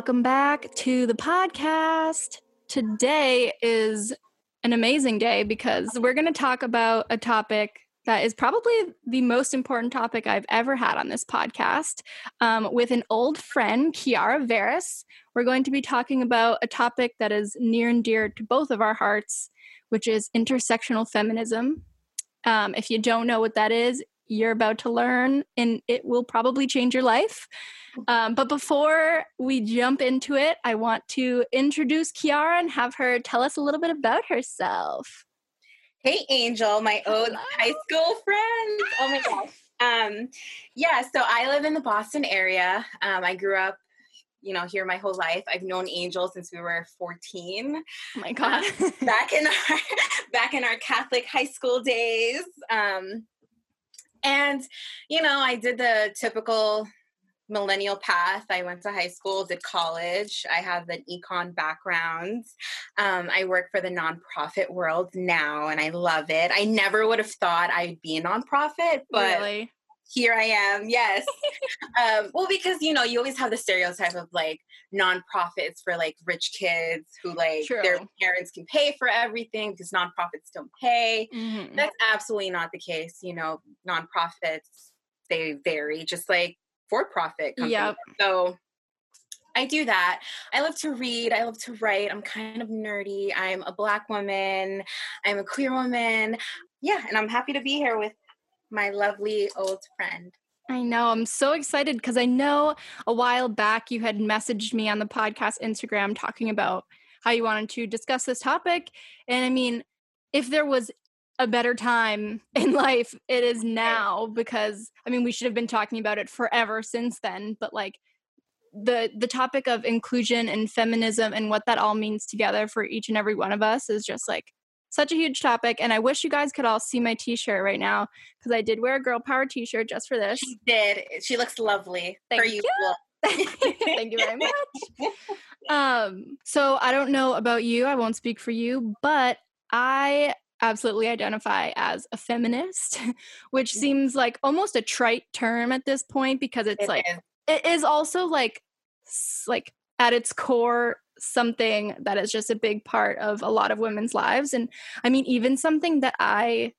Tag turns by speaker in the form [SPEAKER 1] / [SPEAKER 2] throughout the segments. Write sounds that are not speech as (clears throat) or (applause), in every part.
[SPEAKER 1] Welcome back to the podcast. Today is an amazing day because we're going to talk about a topic that is probably the most important topic I've ever had on this podcast um, with an old friend, Kiara Veris. We're going to be talking about a topic that is near and dear to both of our hearts, which is intersectional feminism. Um, if you don't know what that is, you're about to learn, and it will probably change your life. Um, but before we jump into it, I want to introduce Kiara and have her tell us a little bit about herself.
[SPEAKER 2] Hey, Angel, my old Hello. high school friend. Oh my gosh. Um, yeah, so I live in the Boston area. Um, I grew up, you know, here my whole life. I've known Angel since we were 14.
[SPEAKER 1] Oh my God.
[SPEAKER 2] Uh, back in our (laughs) back in our Catholic high school days. Um, and you know, I did the typical millennial path. I went to high school, did college. I have an econ background. Um, I work for the nonprofit world now, and I love it. I never would have thought I'd be a nonprofit, but really? Here I am. Yes. (laughs) um, well, because you know, you always have the stereotype of like nonprofits for like rich kids who like True. their parents can pay for everything because nonprofits don't pay. Mm-hmm. That's absolutely not the case. You know, nonprofits they vary, just like for profit company. Yep. So I do that. I love to read. I love to write. I'm kind of nerdy. I'm a black woman. I'm a queer woman. Yeah, and I'm happy to be here with my lovely old friend.
[SPEAKER 1] I know. I'm so excited because I know a while back you had messaged me on the podcast Instagram talking about how you wanted to discuss this topic. And I mean, if there was a better time (laughs) in life it is now because i mean we should have been talking about it forever since then but like the the topic of inclusion and feminism and what that all means together for each and every one of us is just like such a huge topic and i wish you guys could all see my t-shirt right now because i did wear a girl power t-shirt just for this
[SPEAKER 2] she did she looks lovely
[SPEAKER 1] Thank you. you. (laughs) Thank you very (laughs) much. Um, so I don't know about you, I won't speak for you, but I absolutely identify as a feminist, (laughs) which seems like almost a trite term at this point because it's it like is. it is also like like at its core something that is just a big part of a lot of women's lives and I mean even something that I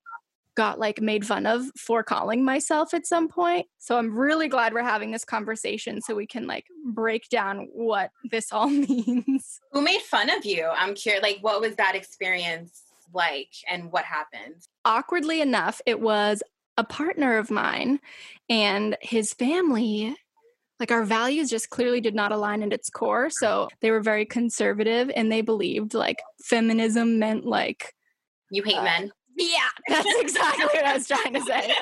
[SPEAKER 1] got like made fun of for calling myself at some point. So I'm really glad we're having this conversation so we can like break down what this all (laughs) means.
[SPEAKER 2] Who made fun of you? I'm curious like what was that experience like and what happened?
[SPEAKER 1] Awkwardly enough, it was a partner of mine and his family like our values just clearly did not align at its core so they were very conservative and they believed like feminism meant like
[SPEAKER 2] you hate uh, men
[SPEAKER 1] yeah, (laughs) that's exactly what I was trying to say.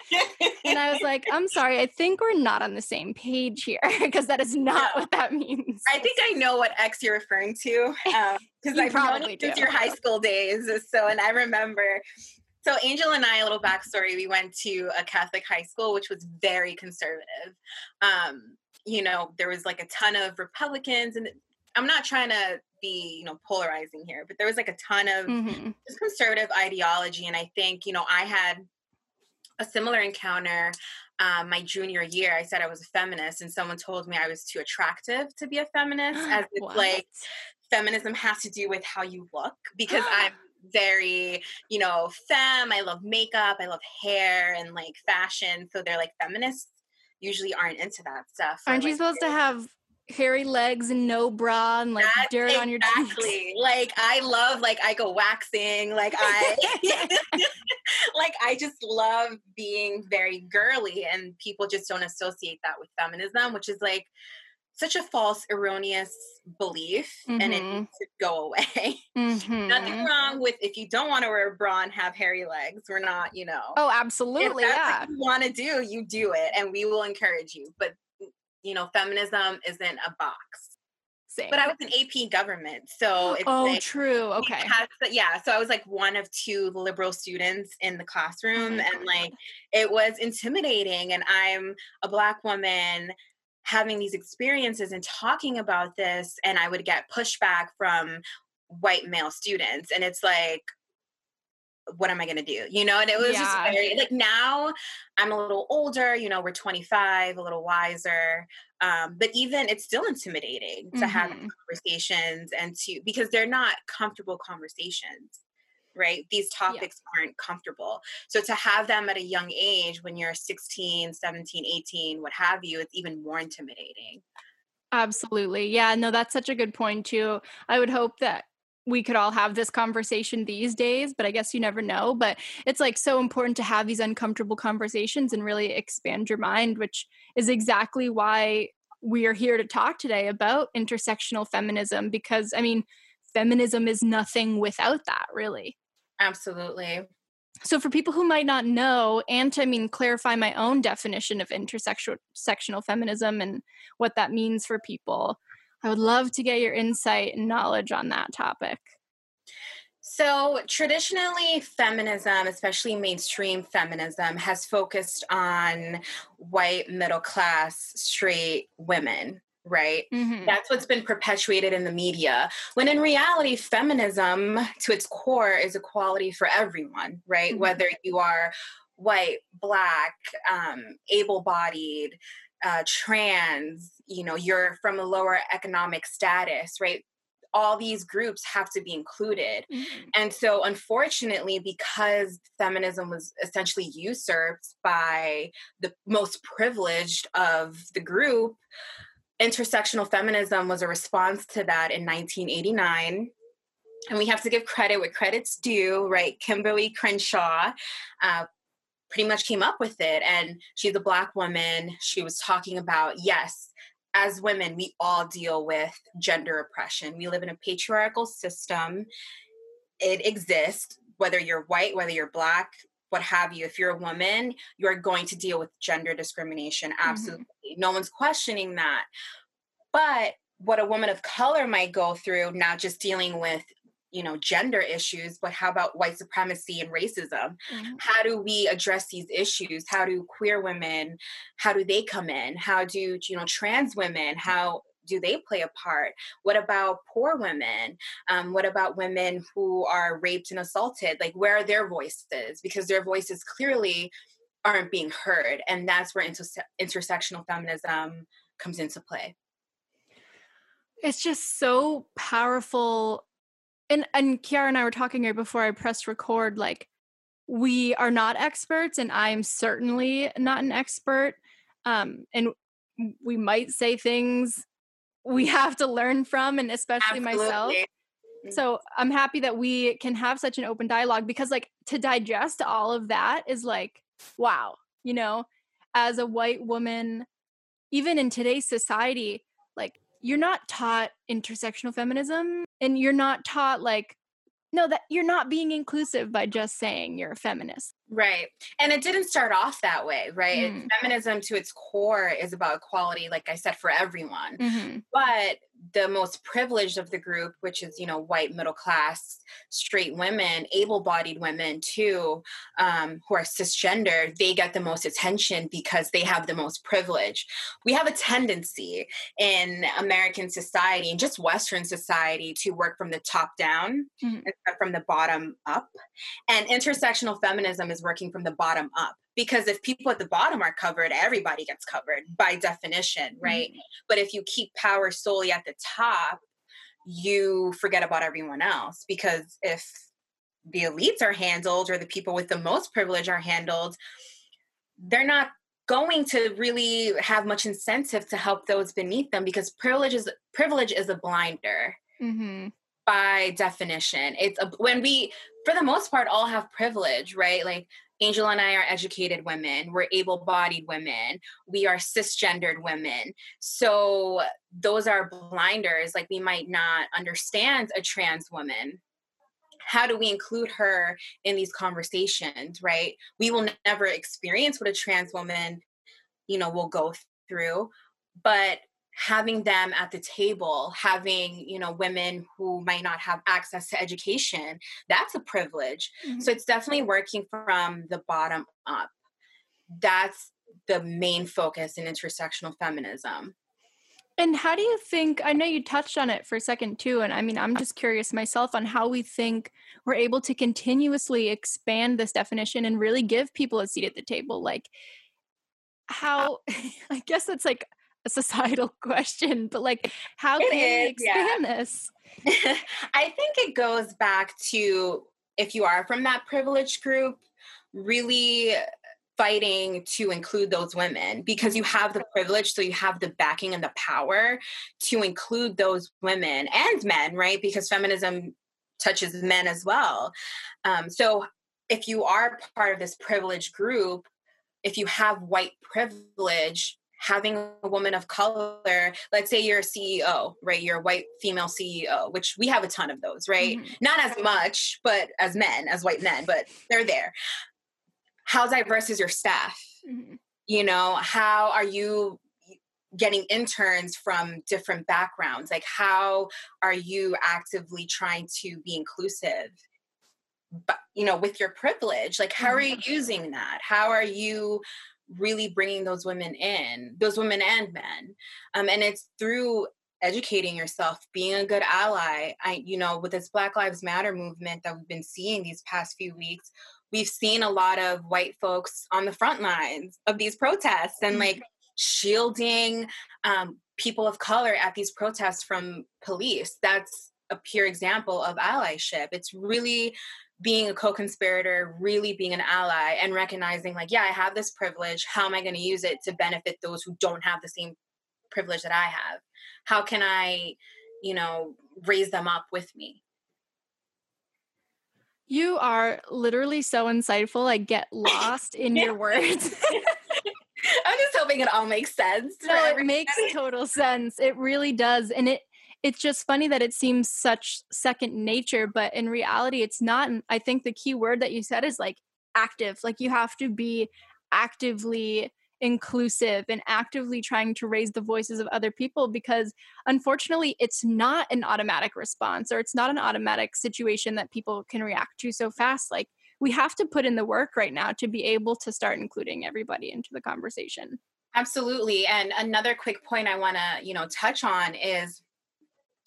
[SPEAKER 1] And I was like, I'm sorry, I think we're not on the same page here (laughs) because that is not what that means.
[SPEAKER 2] I think I know what X you're referring to because um, (laughs) I probably known your high school days. So, and I remember. So, Angel and I, a little backstory, we went to a Catholic high school, which was very conservative. Um, you know, there was like a ton of Republicans, and I'm not trying to be you know polarizing here but there was like a ton of mm-hmm. just conservative ideology and i think you know i had a similar encounter um, my junior year i said i was a feminist and someone told me i was too attractive to be a feminist (gasps) as it's like feminism has to do with how you look because (gasps) i'm very you know femme i love makeup i love hair and like fashion so they're like feminists usually aren't into that stuff
[SPEAKER 1] aren't you supposed to have hairy legs and no bra and like That's dirt exactly. on your cheeks.
[SPEAKER 2] Like I love like I go waxing. Like I (laughs) (laughs) like I just love being very girly and people just don't associate that with feminism, which is like such a false, erroneous belief mm-hmm. and it mm-hmm. needs to go away. (laughs) Mm-hmm. Nothing wrong with if you don't want to wear a bra and have hairy legs. We're not, you know.
[SPEAKER 1] Oh, absolutely. yeah.
[SPEAKER 2] you want to do, you do it and we will encourage you. But you know, feminism isn't a box. Same. But I was in AP government, so (gasps)
[SPEAKER 1] it's oh, like, true. Okay,
[SPEAKER 2] yeah. So I was like one of two liberal students in the classroom, oh and like it was intimidating. And I'm a black woman having these experiences and talking about this, and I would get pushback from white male students, and it's like what am I going to do? You know, and it was yeah. just very like now I'm a little older, you know, we're 25, a little wiser. Um, but even it's still intimidating to mm-hmm. have conversations and to because they're not comfortable conversations right these topics yeah. aren't comfortable so to have them at a young age when you're 16 17 18 what have you it's even more intimidating
[SPEAKER 1] absolutely yeah no that's such a good point too i would hope that we could all have this conversation these days, but I guess you never know. But it's like so important to have these uncomfortable conversations and really expand your mind, which is exactly why we are here to talk today about intersectional feminism. Because I mean, feminism is nothing without that, really.
[SPEAKER 2] Absolutely.
[SPEAKER 1] So, for people who might not know, and to I mean clarify my own definition of intersectional sectional feminism and what that means for people, I would love to get your insight and knowledge on that topic.
[SPEAKER 2] So, traditionally, feminism, especially mainstream feminism, has focused on white, middle class, straight women, right? Mm-hmm. That's what's been perpetuated in the media. When in reality, feminism, to its core, is equality for everyone, right? Mm-hmm. Whether you are white, black, um, able bodied, uh, trans, you know, you're from a lower economic status, right? All these groups have to be included. Mm-hmm. And so, unfortunately, because feminism was essentially usurped by the most privileged of the group, intersectional feminism was a response to that in 1989 and we have to give credit where credit's due, right? Kimberlé Crenshaw uh, pretty much came up with it. And she's a Black woman. She was talking about, yes, as women, we all deal with gender oppression. We live in a patriarchal system. It exists, whether you're white, whether you're Black, what have you. If you're a woman, you're going to deal with gender discrimination. Mm-hmm. Absolutely. Mm-hmm. No one's questioning that. But what a woman of color might go through, not just dealing with you know gender issues but how about white supremacy and racism mm-hmm. how do we address these issues how do queer women how do they come in how do you know trans women how do they play a part? What about poor women? Um, what about women who are raped and assaulted? Like where are their voices? Because their voices clearly aren't being heard and that's where interse- intersectional feminism comes into play.
[SPEAKER 1] It's just so powerful. And and Kiara and I were talking here before I pressed record. Like, we are not experts, and I'm certainly not an expert. Um, and we might say things we have to learn from, and especially Absolutely. myself. Mm. So I'm happy that we can have such an open dialogue because, like, to digest all of that is like, wow, you know, as a white woman, even in today's society, like you're not taught intersectional feminism and you're not taught like no that you're not being inclusive by just saying you're a feminist
[SPEAKER 2] right and it didn't start off that way right mm. feminism to its core is about equality like i said for everyone mm-hmm. but the most privileged of the group, which is, you know, white, middle class, straight women, able bodied women too, um, who are cisgender, they get the most attention because they have the most privilege. We have a tendency in American society and just Western society to work from the top down mm-hmm. instead from the bottom up. And intersectional feminism is working from the bottom up because if people at the bottom are covered everybody gets covered by definition right mm-hmm. but if you keep power solely at the top you forget about everyone else because if the elites are handled or the people with the most privilege are handled they're not going to really have much incentive to help those beneath them because privilege is privilege is a blinder mm-hmm. by definition it's a, when we for the most part all have privilege right like Angel and I are educated women. We're able bodied women. We are cisgendered women. So those are blinders. Like we might not understand a trans woman. How do we include her in these conversations, right? We will never experience what a trans woman, you know, will go through. But having them at the table having you know women who might not have access to education that's a privilege mm-hmm. so it's definitely working from the bottom up that's the main focus in intersectional feminism
[SPEAKER 1] And how do you think? I know you touched on it for a second too, and I mean, I'm just curious myself on how we think we're able to continuously expand this definition and really give people a seat at the table. Like, how? (laughs) I guess that's like a (laughs) societal question, but like, how can we expand yeah. this? (laughs)
[SPEAKER 2] I think it goes back to if you are from that privileged group, really fighting to include those women because you have the privilege so you have the backing and the power to include those women and men right because feminism touches men as well um, so if you are part of this privileged group if you have white privilege having a woman of color let's say you're a ceo right? You're a white female ceo which we have a ton of those right? Mm-hmm. not as much but as men as white men but they're there. How diverse is your staff? Mm-hmm. you know how are you getting interns from different backgrounds? Like how are you actively trying to be inclusive? But you know with your privilege like how are you mm-hmm. using that? How are you really bringing those women in those women and men um, and it's through educating yourself being a good ally i you know with this black lives matter movement that we've been seeing these past few weeks we've seen a lot of white folks on the front lines of these protests and mm-hmm. like shielding um, people of color at these protests from police. That's a pure example of allyship. It's really being a co-conspirator, really being an ally and recognizing like, yeah, I have this privilege. How am I going to use it to benefit those who don't have the same privilege that I have? How can I, you know, raise them up with me?
[SPEAKER 1] You are literally so insightful. I get (laughs) lost in your words. (laughs)
[SPEAKER 2] I'm just hoping it all makes sense.
[SPEAKER 1] No, it makes total sense. It really does. And it it's just funny that it seems such second nature, but in reality it's not. And I think the key word that you said is like active. Like you have to be actively inclusive and actively trying to raise the voices of other people because unfortunately it's not an automatic response or it's not an automatic situation that people can react to so fast like we have to put in the work right now to be able to start including everybody into the conversation
[SPEAKER 2] absolutely and another quick point i want to you know touch on is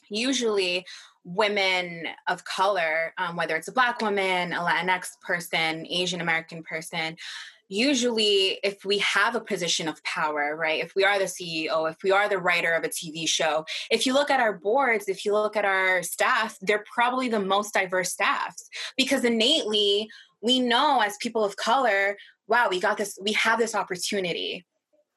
[SPEAKER 2] usually women of color, um, whether it's a Black woman, a Latinx person, Asian American person, usually if we have a position of power right if we are the ceo if we are the writer of a tv show if you look at our boards if you look at our staff they're probably the most diverse staffs because innately we know as people of color wow we got this we have this opportunity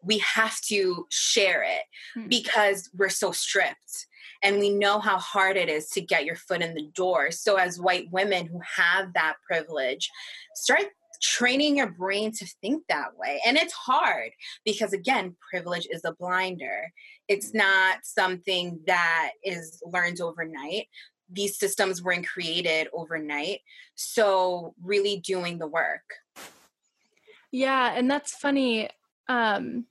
[SPEAKER 2] we have to share it hmm. because we're so stripped and we know how hard it is to get your foot in the door so as white women who have that privilege start training your brain to think that way. And it's hard because, again, privilege is a blinder. It's not something that is learned overnight. These systems weren't created overnight. So, really doing the work.
[SPEAKER 1] Yeah. And that's funny. Um,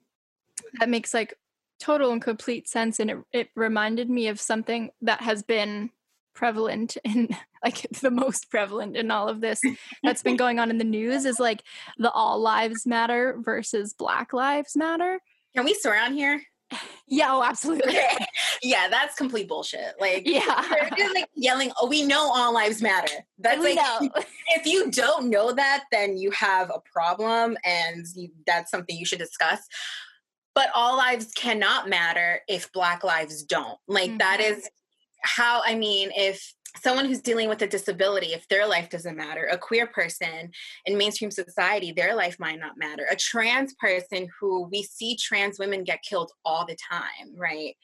[SPEAKER 1] that makes like total and complete sense. And it, it reminded me of something that has been prevalent (laughs) in like the most prevalent in all of this that's been (laughs) going on in the news is like the all lives matter versus black lives matter.
[SPEAKER 2] Can we swear on here? (laughs)
[SPEAKER 1] Yeah oh absolutely.
[SPEAKER 2] Yeah that's complete bullshit. Like
[SPEAKER 1] yeah.
[SPEAKER 2] They're like yelling oh we know all lives matter. That's we like if you don't know that then you have a problem and you, that's something you should discuss but all lives cannot matter if black lives don't. Like mm-hmm. that is how i mean if someone who's dealing with a disability if their life doesn't matter a queer person in mainstream society their life might not matter. A trans person who we see trans women get killed all the time right?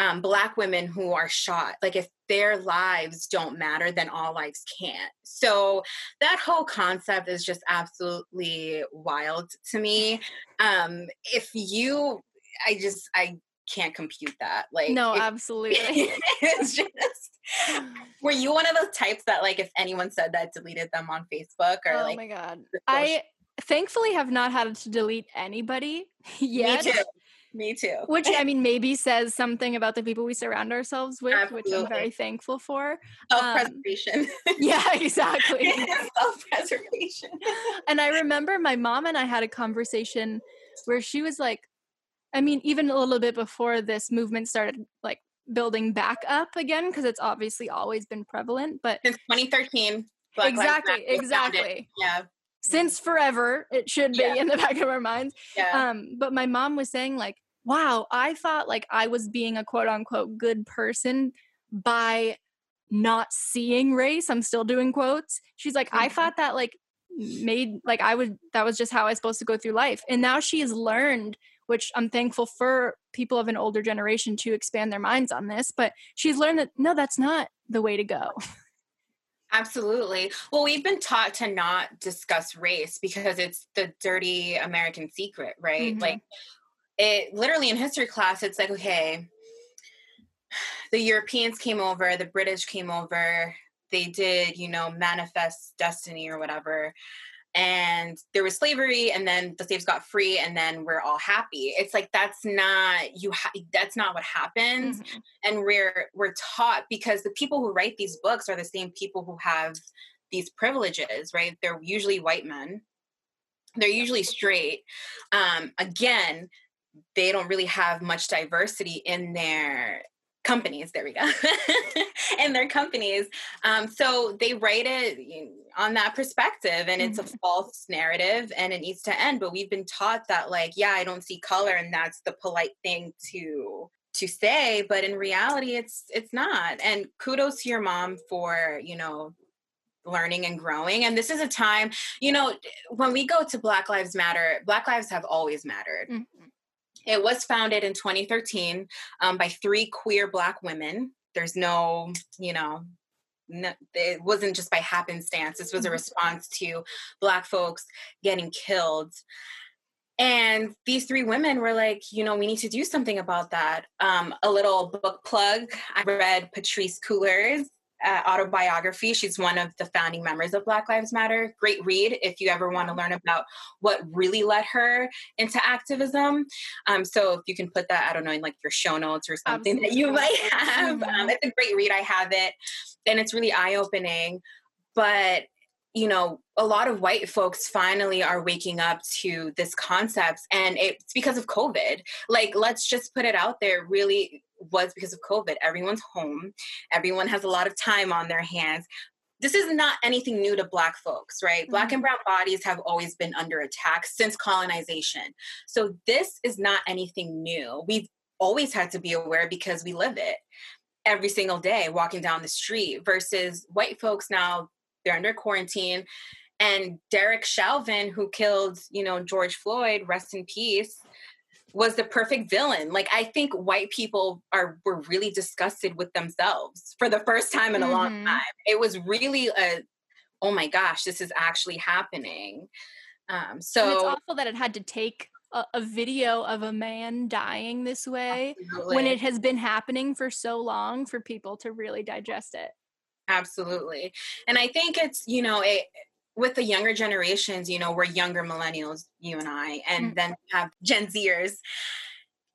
[SPEAKER 2] Um, black women who are shot like if their lives don't matter then all lives can't so that whole concept is just absolutely wild to me um, if you i just i can't compute that. Like
[SPEAKER 1] No, absolutely. (laughs)
[SPEAKER 2] it's just (sighs) were you one of those types that like if anyone said that deleted them on Facebook or
[SPEAKER 1] oh
[SPEAKER 2] like
[SPEAKER 1] Oh my god. I thankfully have not had to delete anybody yet.
[SPEAKER 2] Me too. Me too.
[SPEAKER 1] Which I (laughs) mean maybe says something about the people we surround ourselves with, Absolutely. which I'm very thankful for.
[SPEAKER 2] Self-preservation.
[SPEAKER 1] Um, (laughs) yeah, exactly. (laughs)
[SPEAKER 2] Self-preservation.
[SPEAKER 1] and I remember my mom and I had a conversation where she was like, I mean, even a little bit before this movement started like building back up again, because it's obviously always been prevalent, but
[SPEAKER 2] since 2013. Black
[SPEAKER 1] exactly, exactly.
[SPEAKER 2] Yeah.
[SPEAKER 1] Since forever, it should be
[SPEAKER 2] Yeah.
[SPEAKER 1] in the back of our minds.
[SPEAKER 2] Yeah.
[SPEAKER 1] Um, but my mom was saying, like, wow, I thought like I was being a quote unquote good person by not seeing race. I'm still doing quotes. She's like, I
[SPEAKER 2] Mhm.
[SPEAKER 1] thought that like made like I would that was just how I was supposed to go through life. And now she has learned, which I'm thankful for people of an older generation to expand their minds on this, but she's learned that no, that's not the way to go.
[SPEAKER 2] Absolutely. Well, we've been taught to not discuss race because it's the dirty American secret, right?
[SPEAKER 1] Mhm.
[SPEAKER 2] Like it literally in history class, it's like, okay, the Europeans came over, the British came over, they did, you know, manifest destiny or whatever. And there was slavery, and then the slaves got free, and then we're all happy. It's like that's not you. Ha- that's not what happens
[SPEAKER 1] Mhm.
[SPEAKER 2] and we're we're taught because the people who write these books are the same people who have these privileges right they're usually white men they're usually straight um, again they don't really have much diversity in their companies there we go (laughs) in their companies. Um, so they write it on that perspective and it's a false narrative and it needs to end. But we've been taught that like yeah i don't see color and that's the polite thing to to say but in reality it's it's not. And kudos to your mom for you know learning and growing. And this is a time you know when we go to black lives matter black lives have always mattered.
[SPEAKER 1] Mhm.
[SPEAKER 2] It was founded in 2013 um, by three queer black women there's no you know no, it wasn't just by happenstance this was a
[SPEAKER 1] Mhm.
[SPEAKER 2] response to black folks getting killed and these three women were like, you know, we need to do something about that. Um, a little book plug. I read Patrisse Cullors' uh, autobiography. She's one of the founding members of Black Lives Matter. Great read if you ever want to learn about what really led her into activism. Um, so if you can put that, I don't know, in like your show notes or something that you might have. Um, it's a great read. I have it, and it's really eye opening. But you know, a lot of white folks finally are waking up to this concept, and it's because of COVID. Like, let's just put it out there. Really, was because of COVID. Everyone's home. Everyone has a lot of time on their hands. This is not anything new to Black folks, right? Black and mm-hmm. Brown bodies have always been under attack since colonization. So, this is not anything new. We've always had to be aware because we live it every single day walking down the street versus white folks now they're under quarantine and derek chauvin who killed you know george floyd rest in peace was the perfect villain like i think white people are were really disgusted with themselves for the first time in a long
[SPEAKER 1] Mhm.
[SPEAKER 2] time it was really a oh my gosh this is actually happening um
[SPEAKER 1] And it's
[SPEAKER 2] so
[SPEAKER 1] awful that it had to take a, a video of a man dying this way when it has been happening for so long for people to really digest it.
[SPEAKER 2] Absolutely. And I think it's, you know, it with the younger generations, you know, we're younger millennials, you and I, and
[SPEAKER 1] Mm.
[SPEAKER 2] then we have Gen Zers.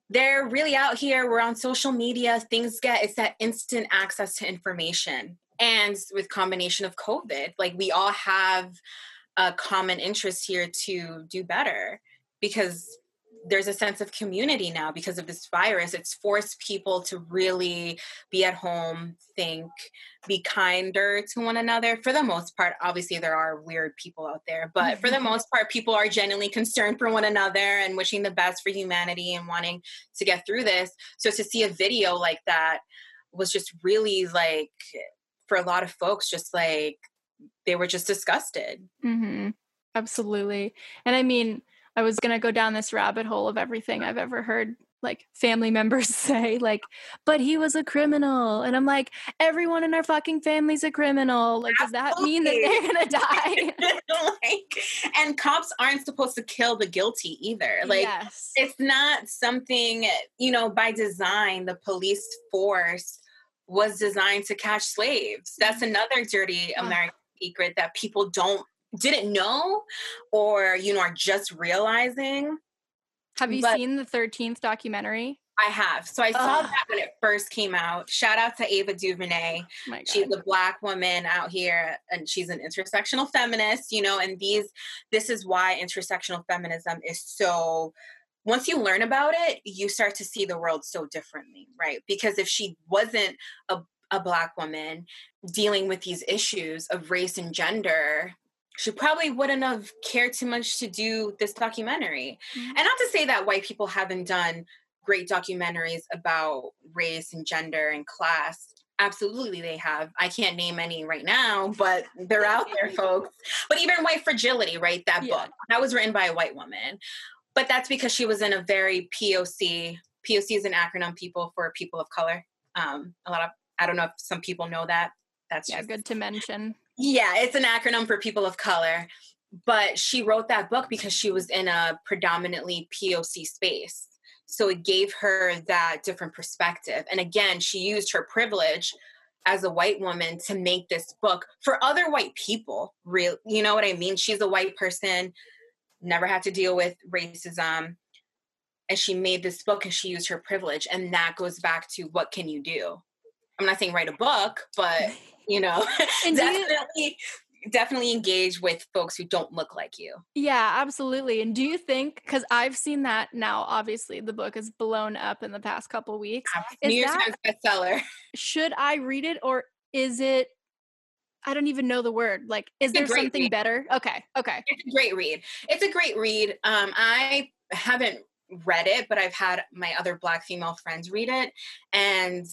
[SPEAKER 2] They're really out here. We're on social media. Things get it's that instant access to information. And with combination of COVID, like we all have a common interest here to do better because there's a sense of community now because of this virus. It's forced people to really be at home, think, be kinder to one another. For the most part, obviously, there are weird people out there, but for the most part, people are genuinely concerned for one another and wishing the best for humanity and wanting to get through this. So to see a video like that was just really like, for a lot of folks, just like they were just disgusted.
[SPEAKER 1] Mm-hmm. Absolutely. And I mean, I was going to go down this rabbit hole of everything I've ever heard like family (laughs) members say, like, but he was a criminal. And I'm like, everyone in our fucking family's a criminal. Like, does that mean that they're going to die? (laughs)
[SPEAKER 2] like, and cops aren't supposed to kill the guilty either. Like,
[SPEAKER 1] yes.
[SPEAKER 2] it's not something you know by design the police force was designed to catch slaves that's mm-hmm. another dirty american secret that people don't didn't know or you know are just realizing.
[SPEAKER 1] Have you
[SPEAKER 2] but-
[SPEAKER 1] seen the 13th documentary?
[SPEAKER 2] i have. So i saw that when it first came out. Shout out to ava duvernay.
[SPEAKER 1] Oh
[SPEAKER 2] she's a black woman out here and she's an intersectional feminist you know and these this is why intersectional feminism is so once you learn about it, you start to see the world so differently, right? Because if she wasn't a, a Black woman dealing with these issues of race and gender, she probably wouldn't have cared too much to do this documentary. Mm-hmm. And not to say that white people haven't done great documentaries about race and gender and class. Absolutely, they have. I can't name any right now, but they're out there, (laughs) folks. But even White Fragility, right? That yeah. book that was written by a white woman but that's because she was in a very POC. POC is an acronym people for people of color. Um, a lot of I don't know if some people know that. That's
[SPEAKER 1] yeah, just, good to mention.
[SPEAKER 2] Yeah, it's an acronym for people of color. But she wrote that book because she was in a predominantly POC space. So it gave her that different perspective. And again, she used her privilege as a white woman to make this book for other white people. Real, you know what I mean? She's a white person never had to deal with racism and she made this book and she used her privilege and that goes back to what can you do i'm not saying write a book but (laughs) you know (laughs) definitely you, definitely engage with folks who don't look like you
[SPEAKER 1] yeah absolutely and do you think because i've seen that now obviously the book is blown up in the past couple weeks
[SPEAKER 2] New York Times, bestseller (laughs)
[SPEAKER 1] should i read it or is it I don't even know the word. Like, is there something read. better? Okay. Okay.
[SPEAKER 2] It's a great read. It's a great read. Um, I haven't read it, but I've had my other black female friends read it and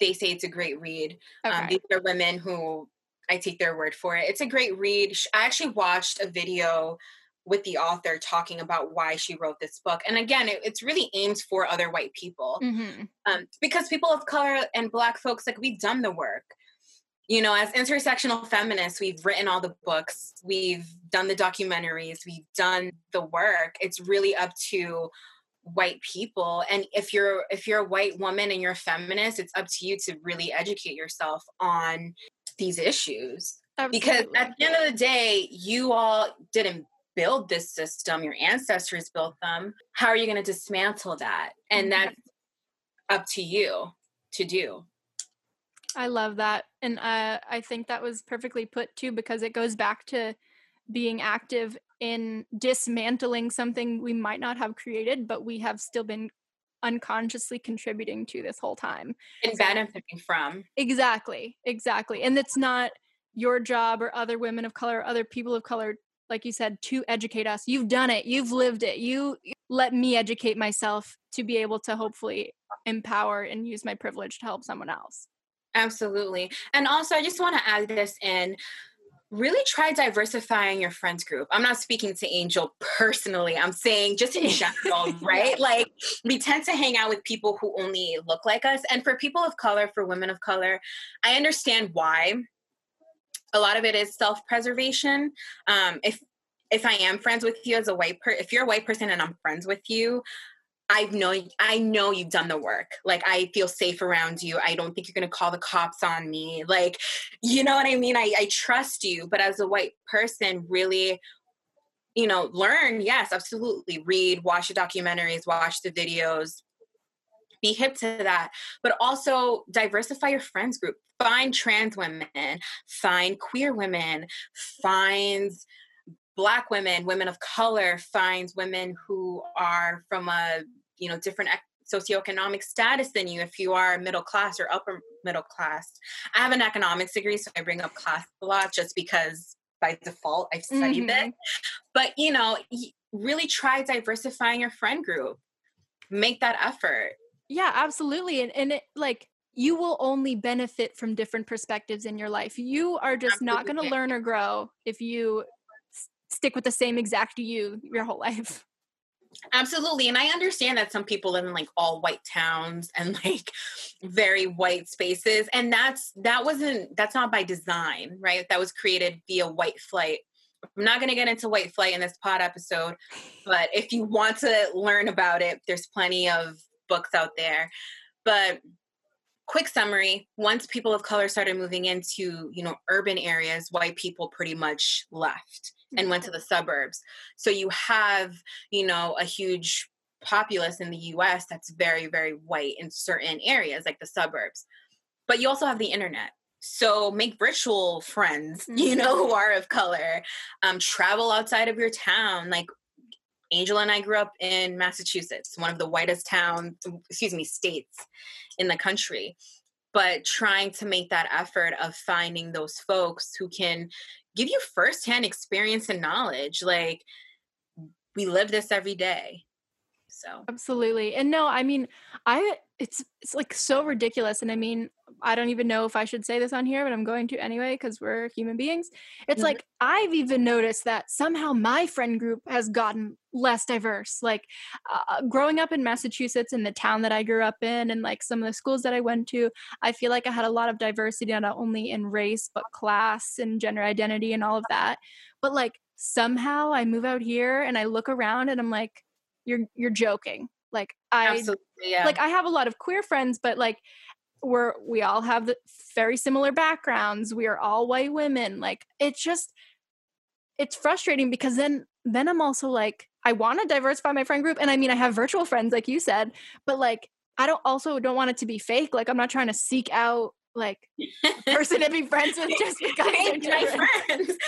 [SPEAKER 2] they say it's a great read. Um, okay. Um, these are women who I take their word for it. It's a great read. I actually watched a video with the author talking about why she wrote this book. And again, it, it's really aimed for other white people mm-hmm. um, because people of color and black folks, like we've done the work you know, as intersectional feminists, we've written all the books, we've done the documentaries, we've done the work. It's really up to white people and if you're if you're a white woman and you're a feminist it's up to you to really educate yourself on these issues Absolutely. because at the end of the day you all didn't build this system your ancestors built them how are you going to dismantle that and mm-hmm. that's up to you to do
[SPEAKER 1] I love that. And uh, I think that was perfectly put too, because it goes back to being active in dismantling something we might not have created, but we have still been unconsciously contributing to this whole time
[SPEAKER 2] and benefiting from.
[SPEAKER 1] Exactly. Exactly. And it's not your job or other women of color, or other people of color, like you said, to educate us. You've done it, you've lived it. You let me educate myself to be able to hopefully empower and use my privilege to help someone else.
[SPEAKER 2] Absolutely. And also, I just want to add this in really try diversifying your friends group. I'm not speaking to Angel personally. I'm saying just in general, (laughs) right? Like we tend to hang out with people who only look like us. And for people of color, for women of color, I understand why. A lot of it is self-preservation. Um, if if I am friends with you as a white person, if you're a white person and I'm friends with you, I know I know you've done the work. Like I feel safe around you. I don't think you're gonna call the cops on me. Like, you know what I mean? I, I trust you. But as a white person, really, you know, learn, yes, absolutely. Read, watch the documentaries, watch the videos, be hip to that. But also diversify your friends group. Find trans women, find queer women, find black women women of color finds women who are from a you know different socioeconomic status than you if you are middle class or upper middle class. I have an economics degree, so I bring up class a lot just because by default I've studied mm-hmm. it. But you know, really try diversifying your friend group. Make that effort.
[SPEAKER 1] Yeah, absolutely. And and it like you will only benefit from different perspectives in your life. You are just absolutely. not going to learn or grow if you stick with the same exact you your whole (laughs) life.
[SPEAKER 2] Absolutely. And I understand that some people live in like all white towns and (laughs) like very white spaces. And that's that wasn't that's not by design, right? That was created via white flight. I'm not going to get into white flight in this pod episode, but if you want to learn about it, there's plenty of books out there. But quick summary, once people of color started moving into, you know, urban areas, white people pretty much left and went to the suburbs. So you have, you know, a huge populace in the US that's very, very white in certain areas, like the suburbs. But you also have the internet. So make virtual friends, (laughs) you know, who are of color. Um, travel outside of your town. Like Angel and I grew up in Massachusetts, one of the whitest towns, excuse me, states in the country. But trying to make that effort of finding those folks who can give you firsthand experience and knowledge. Like, we live this every day. So
[SPEAKER 1] absolutely. And no, I mean, I it's it's like so ridiculous. And I mean, I don't even know if I should say this on here, but I'm going to anyway because we're human beings. It's mm-hmm. like I've even noticed that somehow my friend group has gotten less diverse. Like uh, growing up in Massachusetts, in the town that I grew up in, and like some of the schools that I went to, I feel like I had a lot of diversity, not only in race but class and gender identity and all of that. But like somehow I move out here and I look around and I'm like, you're you're joking. Like I yeah. like I have a lot of queer friends, but like we're we all have the very similar backgrounds. We are all white women. Like it's just it's frustrating because then then I'm also like I want to diversify my friend group and I mean I have virtual friends like you said, but like I don't also don't want it to be fake. Like I'm not trying to seek out like (laughs) person to be friends with (laughs) just because they're my friends. (laughs)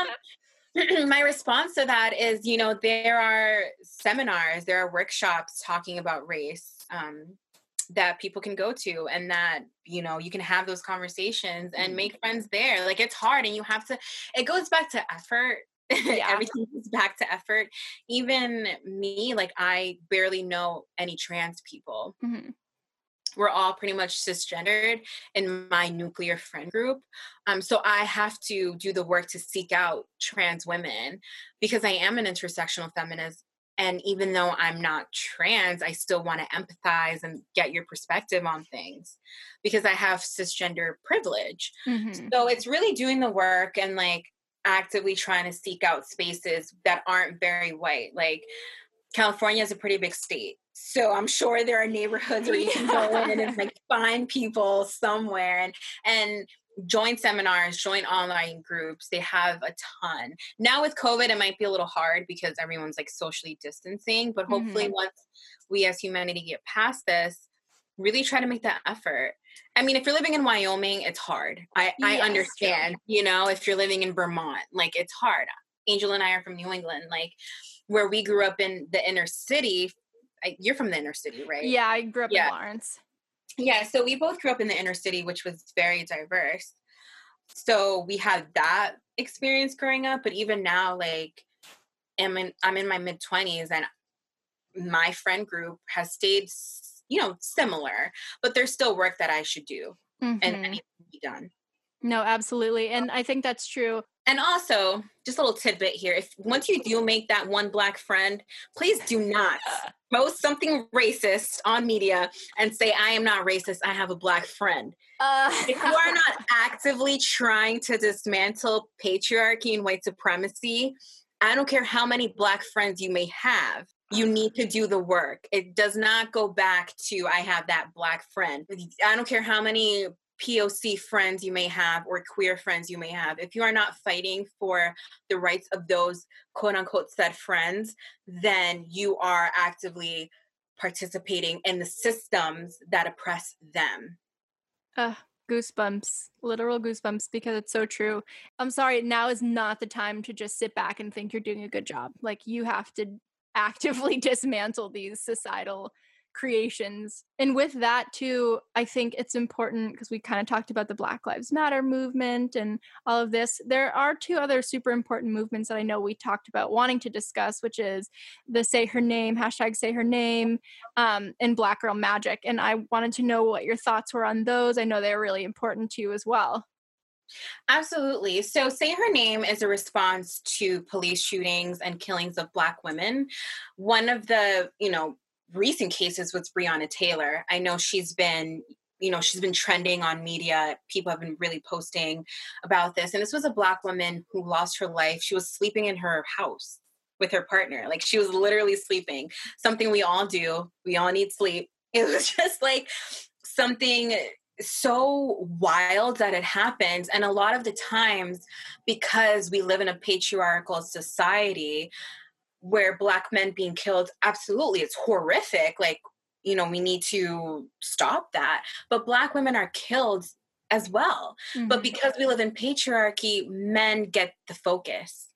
[SPEAKER 2] Um, (clears throat) my response to that is you know there are seminars there are workshops talking about race um, that people can go to and that you know you can have those conversations and mm-hmm. make friends there. Like it's hard and you have to it goes back to effort. (laughs) Yeah. everything goes back to effort. Even me like i barely know any trans people. Mm-hmm we're all pretty much cisgendered in my nuclear friend group. Um, so I have to do the work to seek out trans women because I am an intersectional feminist. And even though I'm not trans, I still want to empathize and get your perspective on things because I have cisgender privilege. Mm-hmm. So it's really doing the work and like actively trying to seek out spaces that aren't very white. Like California is a pretty big state. So I'm sure there are neighborhoods where you can go in and (laughs) like find people somewhere and and join seminars, join online groups. They have a ton. Now with COVID, it might be a little hard because everyone's like socially distancing, but hopefully mm-hmm. once we as humanity get past this, really try to make that effort. I mean, if you're living in Wyoming, it's hard. I, yes, I understand, you know, if you're living in Vermont, like it's hard. Angel and I are from New England. Like where we grew up in the inner city. I, you're from the inner city, right?
[SPEAKER 1] Yeah, I grew up yeah. in Lawrence.
[SPEAKER 2] Yeah, so we both grew up in the inner city, which was very diverse. So we had that experience growing up, but even now, like, I'm in, I'm in my mid 20s and my friend group has stayed, you know, similar, but there's still work that I should do mm-hmm. and, and needs to be done.
[SPEAKER 1] No, absolutely. And I think that's true.
[SPEAKER 2] And also, just a little tidbit here. If once you do make that one black friend, please do not (laughs) post something racist on media and say, I am not racist, I have a black friend. Uh, if you are (laughs) not actively trying to dismantle patriarchy and white supremacy, I don't care how many black friends you may have, you need to do the work. It does not go back to I have that black friend. I don't care how many POC friends you may have or queer friends you may have, if you are not fighting for the rights of those quote unquote said friends, then you are actively participating in the systems that oppress them.
[SPEAKER 1] Uh, goosebumps, literal goosebumps, because it's so true. I'm sorry, now is not the time to just sit back and think you're doing a good job. Like, you have to actively (laughs) dismantle these societal creations. And with that, too, I think it's important because we kind of talked about the Black Lives Matter movement and all of this. There are two other super important movements that I know we talked about wanting to discuss, which is the Say Her Name, hashtag Say Her Name, um, and Black Girl Magic. And I wanted to know what your thoughts were on those. I know they're really important to you as well.
[SPEAKER 2] Absolutely. So, Say Her Name is a response to police shootings and killings of Black women. One of the, you know, recent cases with Breonna Taylor. I know she's been you know she's been trending on media. People have been really posting about this and this was a black woman who lost her life. She was sleeping in her house with her partner. Like she was literally sleeping. Something we all do. We all need sleep. (laughs) It was just like something so wild that it happens and a lot of the times because we live in a patriarchal society where black men being killed absolutely it's horrific like you know we need to stop that. But black women are killed as well. Mm-hmm. but because we live in patriarchy men get the focus.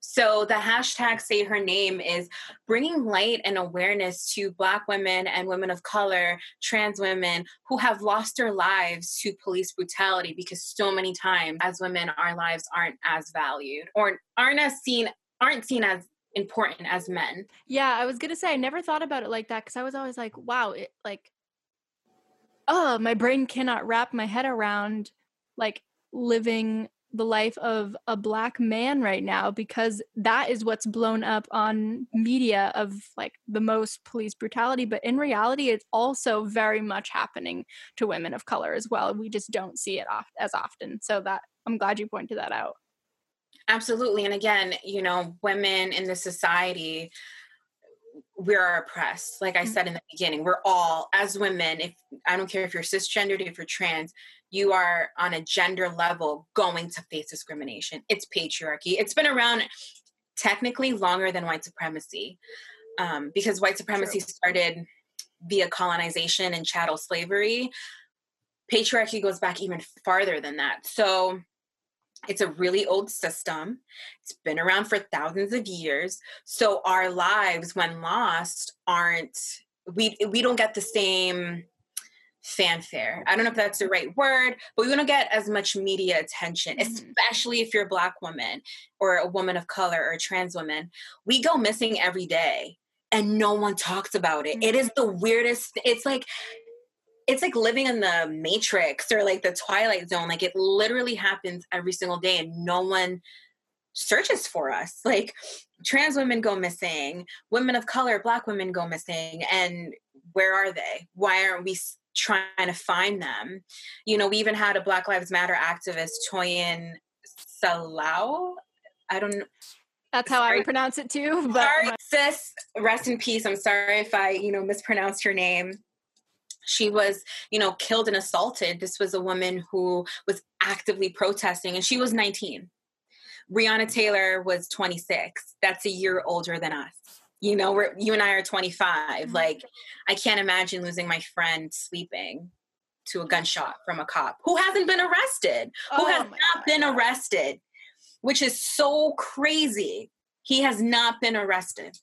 [SPEAKER 2] So the hashtag say her name is bringing light and awareness to Black women and women of color, trans women who have lost their lives to police brutality because so many times as women, our lives aren't as valued or aren't as seen, aren't seen as important as men.
[SPEAKER 1] Yeah, I was gonna say I never thought about it like that because I was always like, wow, it like oh, my brain cannot wrap my head around like living the life of a black man right now because that is what's blown up on media of like the most police brutality but in reality it's also very much happening to women of color as well. We just don't see it off as often. So that i'm glad you pointed that out
[SPEAKER 2] absolutely and again you know women in the society we're oppressed like i mm-hmm. said in the beginning we're all as women if i don't care if you're cisgendered if you're trans you are on a gender level going to face discrimination. It's patriarchy. It's been around technically longer than white supremacy um, because white supremacy True. started via colonization and chattel slavery. Patriarchy goes back even farther than that. So it's a really old system. It's been around for thousands of years. So our lives, when lost, aren't we we don't get the same fanfare. I don't know if that's the right word, but we don't get as much media attention, mm-hmm. especially if you're a black woman or a woman of color or a trans woman. We go missing every day and no one talks about it. Mm-hmm. it is the weirdest it's like it's like living in the matrix or like the twilight zone like it literally happens every single day and no one searches for us like trans women go missing women of color black women go missing and where are they why aren't we trying to find them. You know, we even had a Black Lives Matter activist, Toyin Salau. I don't know.
[SPEAKER 1] That's how sorry. I pronounce it too. But
[SPEAKER 2] sorry, sis, rest in peace. I'm sorry if I, you know, mispronounced your name. She was, you know, killed and assaulted. This was a woman who was actively protesting, and she was 19. Breonna Taylor was 26. That's a year older than us you know we're you and i are 25 mm-hmm. like i can't imagine losing my friend sleeping to a gunshot from a cop who hasn't been arrested oh who has not God. been arrested which is so crazy he has not been arrested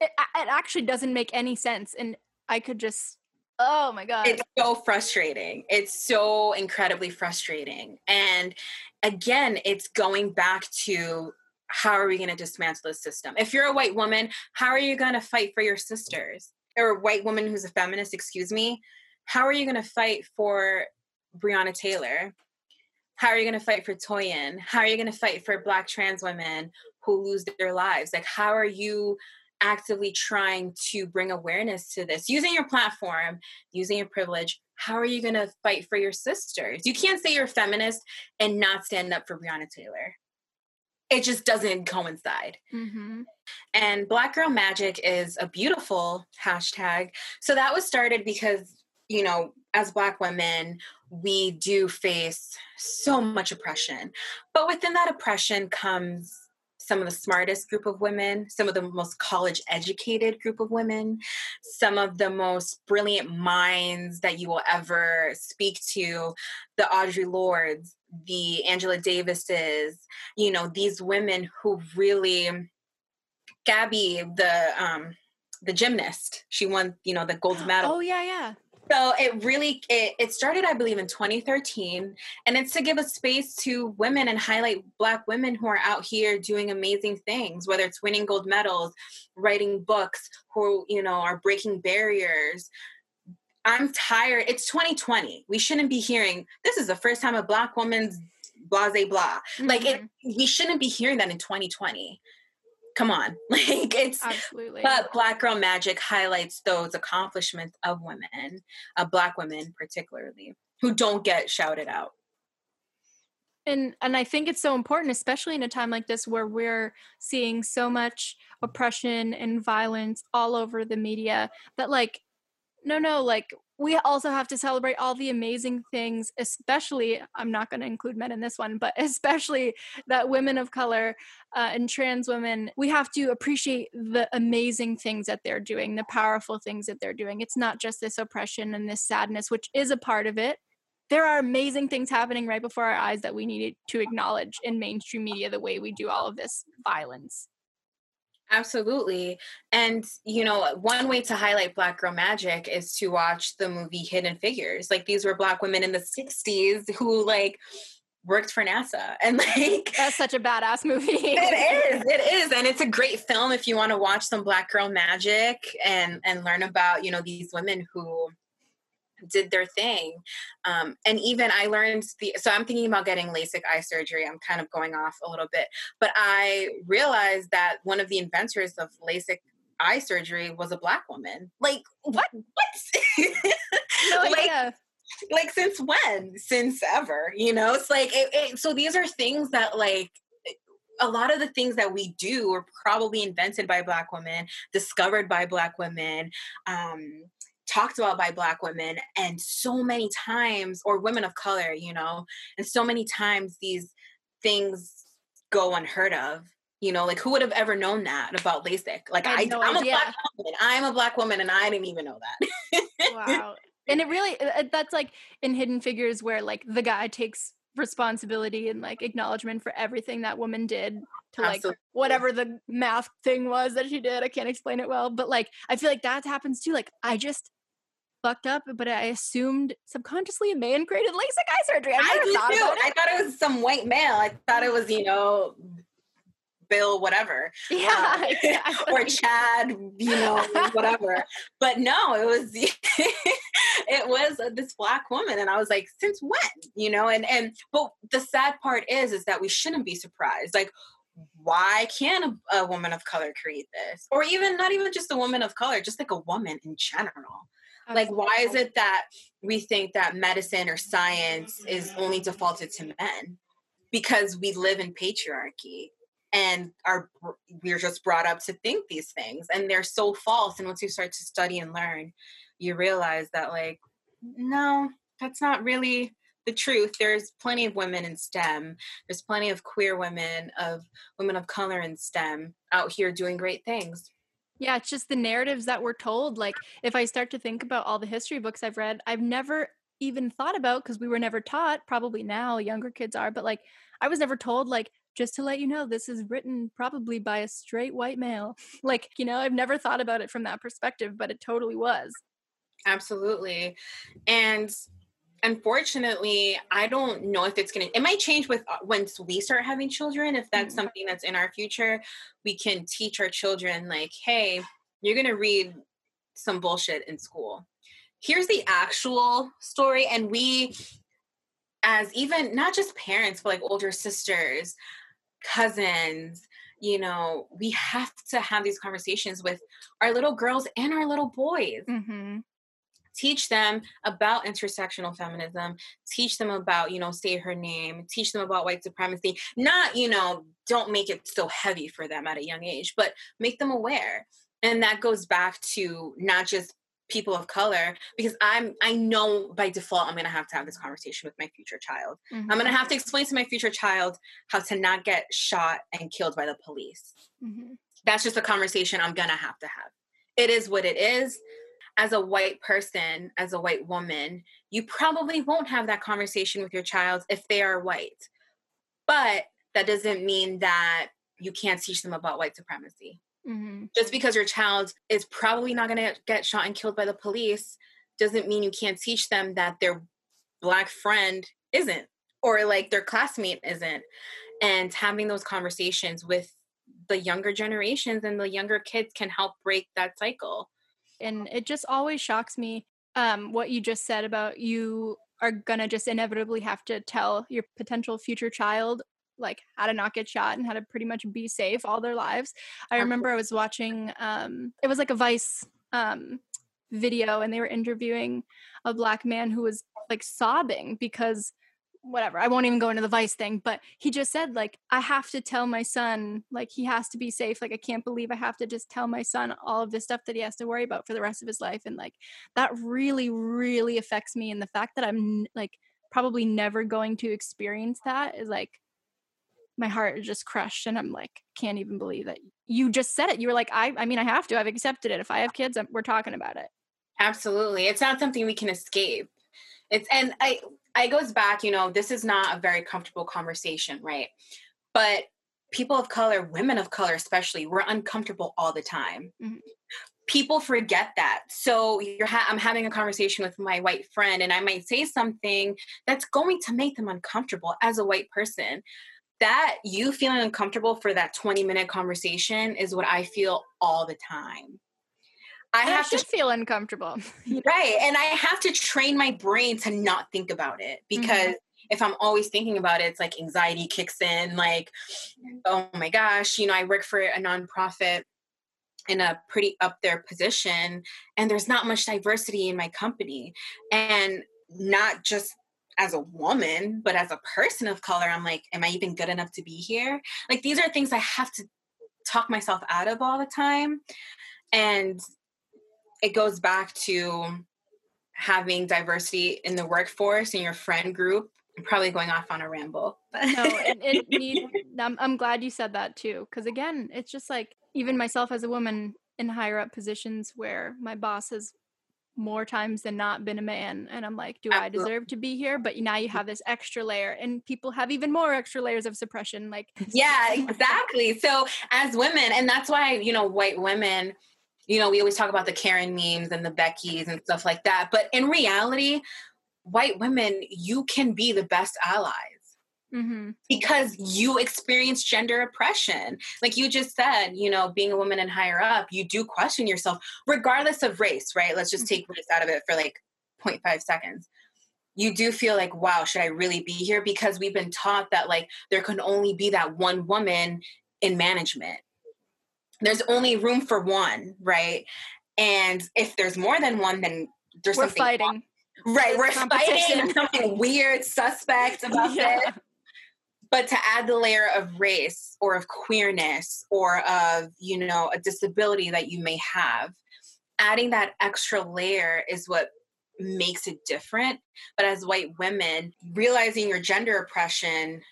[SPEAKER 1] it, it actually doesn't make any sense and i could just oh my god
[SPEAKER 2] it's so frustrating it's so incredibly frustrating and again it's going back to how are we going to dismantle the system? If you're a white woman, how are you going to fight for your sisters? Or a white woman who's a feminist, excuse me, how are you going to fight for Breonna Taylor? How are you going to fight for Toyin? How are you going to fight for Black trans women who lose their lives? Like, how are you actively trying to bring awareness to this using your platform, using your privilege? How are you going to fight for your sisters? You can't say you're a feminist and not stand up for Breonna Taylor it just doesn't coincide. Mm-hmm. And Black Girl Magic is a beautiful hashtag. So that was started because, you know, as Black women, we do face so much oppression. But within that oppression comes some of the smartest group of women, some of the most college educated group of women, some of the most brilliant minds that you will ever speak to, the Audre Lordes, the Angela Davises, you know, these women who really Gabby, the um the gymnast, she won, you know, the gold (gasps) medal.
[SPEAKER 1] Oh yeah, yeah
[SPEAKER 2] so it really it, it started i believe in 2013 and it's to give a space to women and highlight black women who are out here doing amazing things whether it's winning gold medals writing books who you know are breaking barriers i'm tired it's 2020 we shouldn't be hearing this is the first time a black woman's blah blah blah mm-hmm. like it mm-hmm. we shouldn't be hearing that in 2020 come on. (laughs) Like it's absolutely. but black girl magic highlights those accomplishments of women uh, black women particularly who don't get shouted out.
[SPEAKER 1] And and i think it's so important especially in a time like this where we're seeing so much oppression and violence all over the media that like no no like we also have to celebrate all the amazing things, especially, I'm not going to include men in this one, but (laughs) especially that women of color uh, and trans women, we have to appreciate the amazing things that they're doing, the powerful things that they're doing. It's not just this oppression and this sadness, which is a part of it, there are amazing things happening right before our eyes that we needed to acknowledge in mainstream media the way we do all of this violence.
[SPEAKER 2] Absolutely. And, you know, one way to highlight Black Girl Magic is to watch the movie Hidden Figures. Like, these were Black women in the 60s who, like, worked for NASA. (laughs) And like
[SPEAKER 1] that's such a badass movie.
[SPEAKER 2] it is. It is. And it's a great film if you want to watch some black girl magic and and learn about, you know, these women who did their thing. Um, and even I learned the, so I'm thinking about getting LASIK eye surgery. I'm kind of going off a little bit, but I realized that one of the inventors of LASIK eye surgery was a black woman. Like, what? What?
[SPEAKER 1] no (laughs) like, idea.
[SPEAKER 2] Like, since when? Since ever, you know? It's like, it, it, so these are things that, like, a lot of the things that we do were probably invented by black women discovered by black women um, talked about by black women and so many times or women of color you know and so many times these things go unheard of you know like who would have ever known that about lasik like i, no i'm idea. a black woman i'm a black woman and i didn't even know that
[SPEAKER 1] wow (laughs) and it really uh, that's like in hidden figures where like the guy takes responsibility and like acknowledgement for everything that woman did to like Absolutely. whatever the math thing was that she did. I can't explain it well, but like I feel like that happens too. Like I just fucked up, but I assumed subconsciously a man created LASIK eye surgery. I,
[SPEAKER 2] I
[SPEAKER 1] thought
[SPEAKER 2] too.
[SPEAKER 1] About it.
[SPEAKER 2] I thought it was some white male. I thought it was, you know, Bill, whatever. (laughs)
[SPEAKER 1] Yeah. (laughs) (laughs)
[SPEAKER 2] Uh, exactly. or Chad, you know, whatever. but no, it was it was this black woman. And I was like, since when? You know, and and but the sad part is is that we shouldn't be surprised. Like why can't a, a, woman of color create this or even not even just a woman of color just like a woman in general like, why is it that we think that medicine or science is only defaulted to men? Because we live in patriarchy and are we're just brought up to think these things and they're so false. And once you start to study and learn you realize that like no that's not really the truth. There's plenty of women in stem. There's plenty of queer women of women of color in stem out here doing great things
[SPEAKER 1] yeah, it's just the narratives that we're told. Like, if I start to think about all the history books I've read, I've never even thought about because we were never taught. Probably now younger kids are, but like, I was never told, like, just to let you know, this is written probably by a straight white male. (laughs) like, you know, I've never thought about it from that perspective, but it totally was.
[SPEAKER 2] Absolutely. And unfortunately i don't know if it's gonna it might change with uh, once we start having children if that's mm-hmm. something that's in our future we can teach our children like hey you're gonna read some bullshit in school. Here's the actual story and we as even not just parents but like older sisters cousins you know we have to have these conversations with our little girls and our little boys.
[SPEAKER 1] Mm-hmm
[SPEAKER 2] teach them about intersectional feminism teach them about you know say her name teach them about white supremacy not you know don't make it so heavy for them at a young age but make them aware. And that goes back to not just people of color because i'm i know by default i'm going to have to have this conversation with my future child. Mm-hmm. i'm going to have to explain to my future child how to not get shot and killed by the police.
[SPEAKER 1] Mm-hmm.
[SPEAKER 2] that's just a conversation i'm going to have to have. It is what it is as a white person, as a white woman, you probably won't have that conversation with your child if they are white. But that doesn't mean that you can't teach them about white supremacy.
[SPEAKER 1] Mm-hmm.
[SPEAKER 2] Just because your child is probably not going to get shot and killed by the police doesn't mean you can't teach them that their black friend isn't or like their classmate isn't. And having those conversations with the younger generations and the younger kids can help break that cycle
[SPEAKER 1] and it just always shocks me um, what you just said about you are gonna just inevitably have to tell your potential future child like how to not get shot and how to pretty much be safe all their lives. I remember I was watching um it was like a Vice um video and they were interviewing a black man who was like sobbing because whatever i won't even go into the vice thing but he just said like i have to tell my son like he has to be safe like i can't believe i have to just tell my son all of this stuff that he has to worry about for the rest of his life and like that really really affects me and the fact that i'm like probably never going to experience that is like my heart is just crushed and i'm like can't even believe that you just said it you were like i i mean i have to i've accepted it if i have kids I'm, we're talking about it.
[SPEAKER 2] Absolutely it's not something we can escape. It's and i it goes back, you know, this is not a very comfortable conversation, right? But people of color, women of color especially, we're uncomfortable all the time. Mm-hmm. People forget that. So you're ha- I'm having a conversation with my white friend, and I might say something that's going to make them uncomfortable as a white person. That you feeling uncomfortable for that 20 minute conversation is what I feel all the time.
[SPEAKER 1] I have to feel uncomfortable. (laughs)
[SPEAKER 2] right. And I have to train my brain to not think about it mm-hmm. because mm-hmm. if I'm always thinking about it, it's like anxiety kicks in, like, oh my gosh, you know, I work for a nonprofit in a pretty up there position and there's not much diversity in my company. And not just as a woman, but as a person of color, I'm like, am I even good enough to be here? Like these are things I have to talk myself out of all the time. And it goes back to having diversity in the workforce in your friend group I'm probably going off on a ramble.
[SPEAKER 1] no, it, it need, I'm, I'm glad you said that too. Because again, it's just like even myself as a woman in higher up positions where my boss has more times than not been a man. And I'm like, do Absolutely. I deserve to be here? But now you mm-hmm. have this extra layer, and people have even more extra layers of suppression. Like,
[SPEAKER 2] yeah, exactly. So, as women, and that's why, you know, white women you know, we always talk about the Karen memes and the Beckys and stuff like that. But in reality, white women, you can be the best allies. Mm-hmm. Because you experience gender oppression. Like you just said, you know, being a woman and higher up, you do question yourself, regardless of race, right? Let's just take race out of it for like 0.5 seconds. You do feel like, wow, should I really be here? Because we've been taught that like there can only be that one woman in management there's only room for one, right? And if there's more than one, then there's
[SPEAKER 1] we're
[SPEAKER 2] something
[SPEAKER 1] fighting.
[SPEAKER 2] Wrong. Right, we're fighting (laughs) something weird, suspect (laughs) about yeah. it. But to add the layer of race or of queerness or of, you know, a disability that you may have, adding that extra layer is what makes it different. But as white women, realizing your gender oppression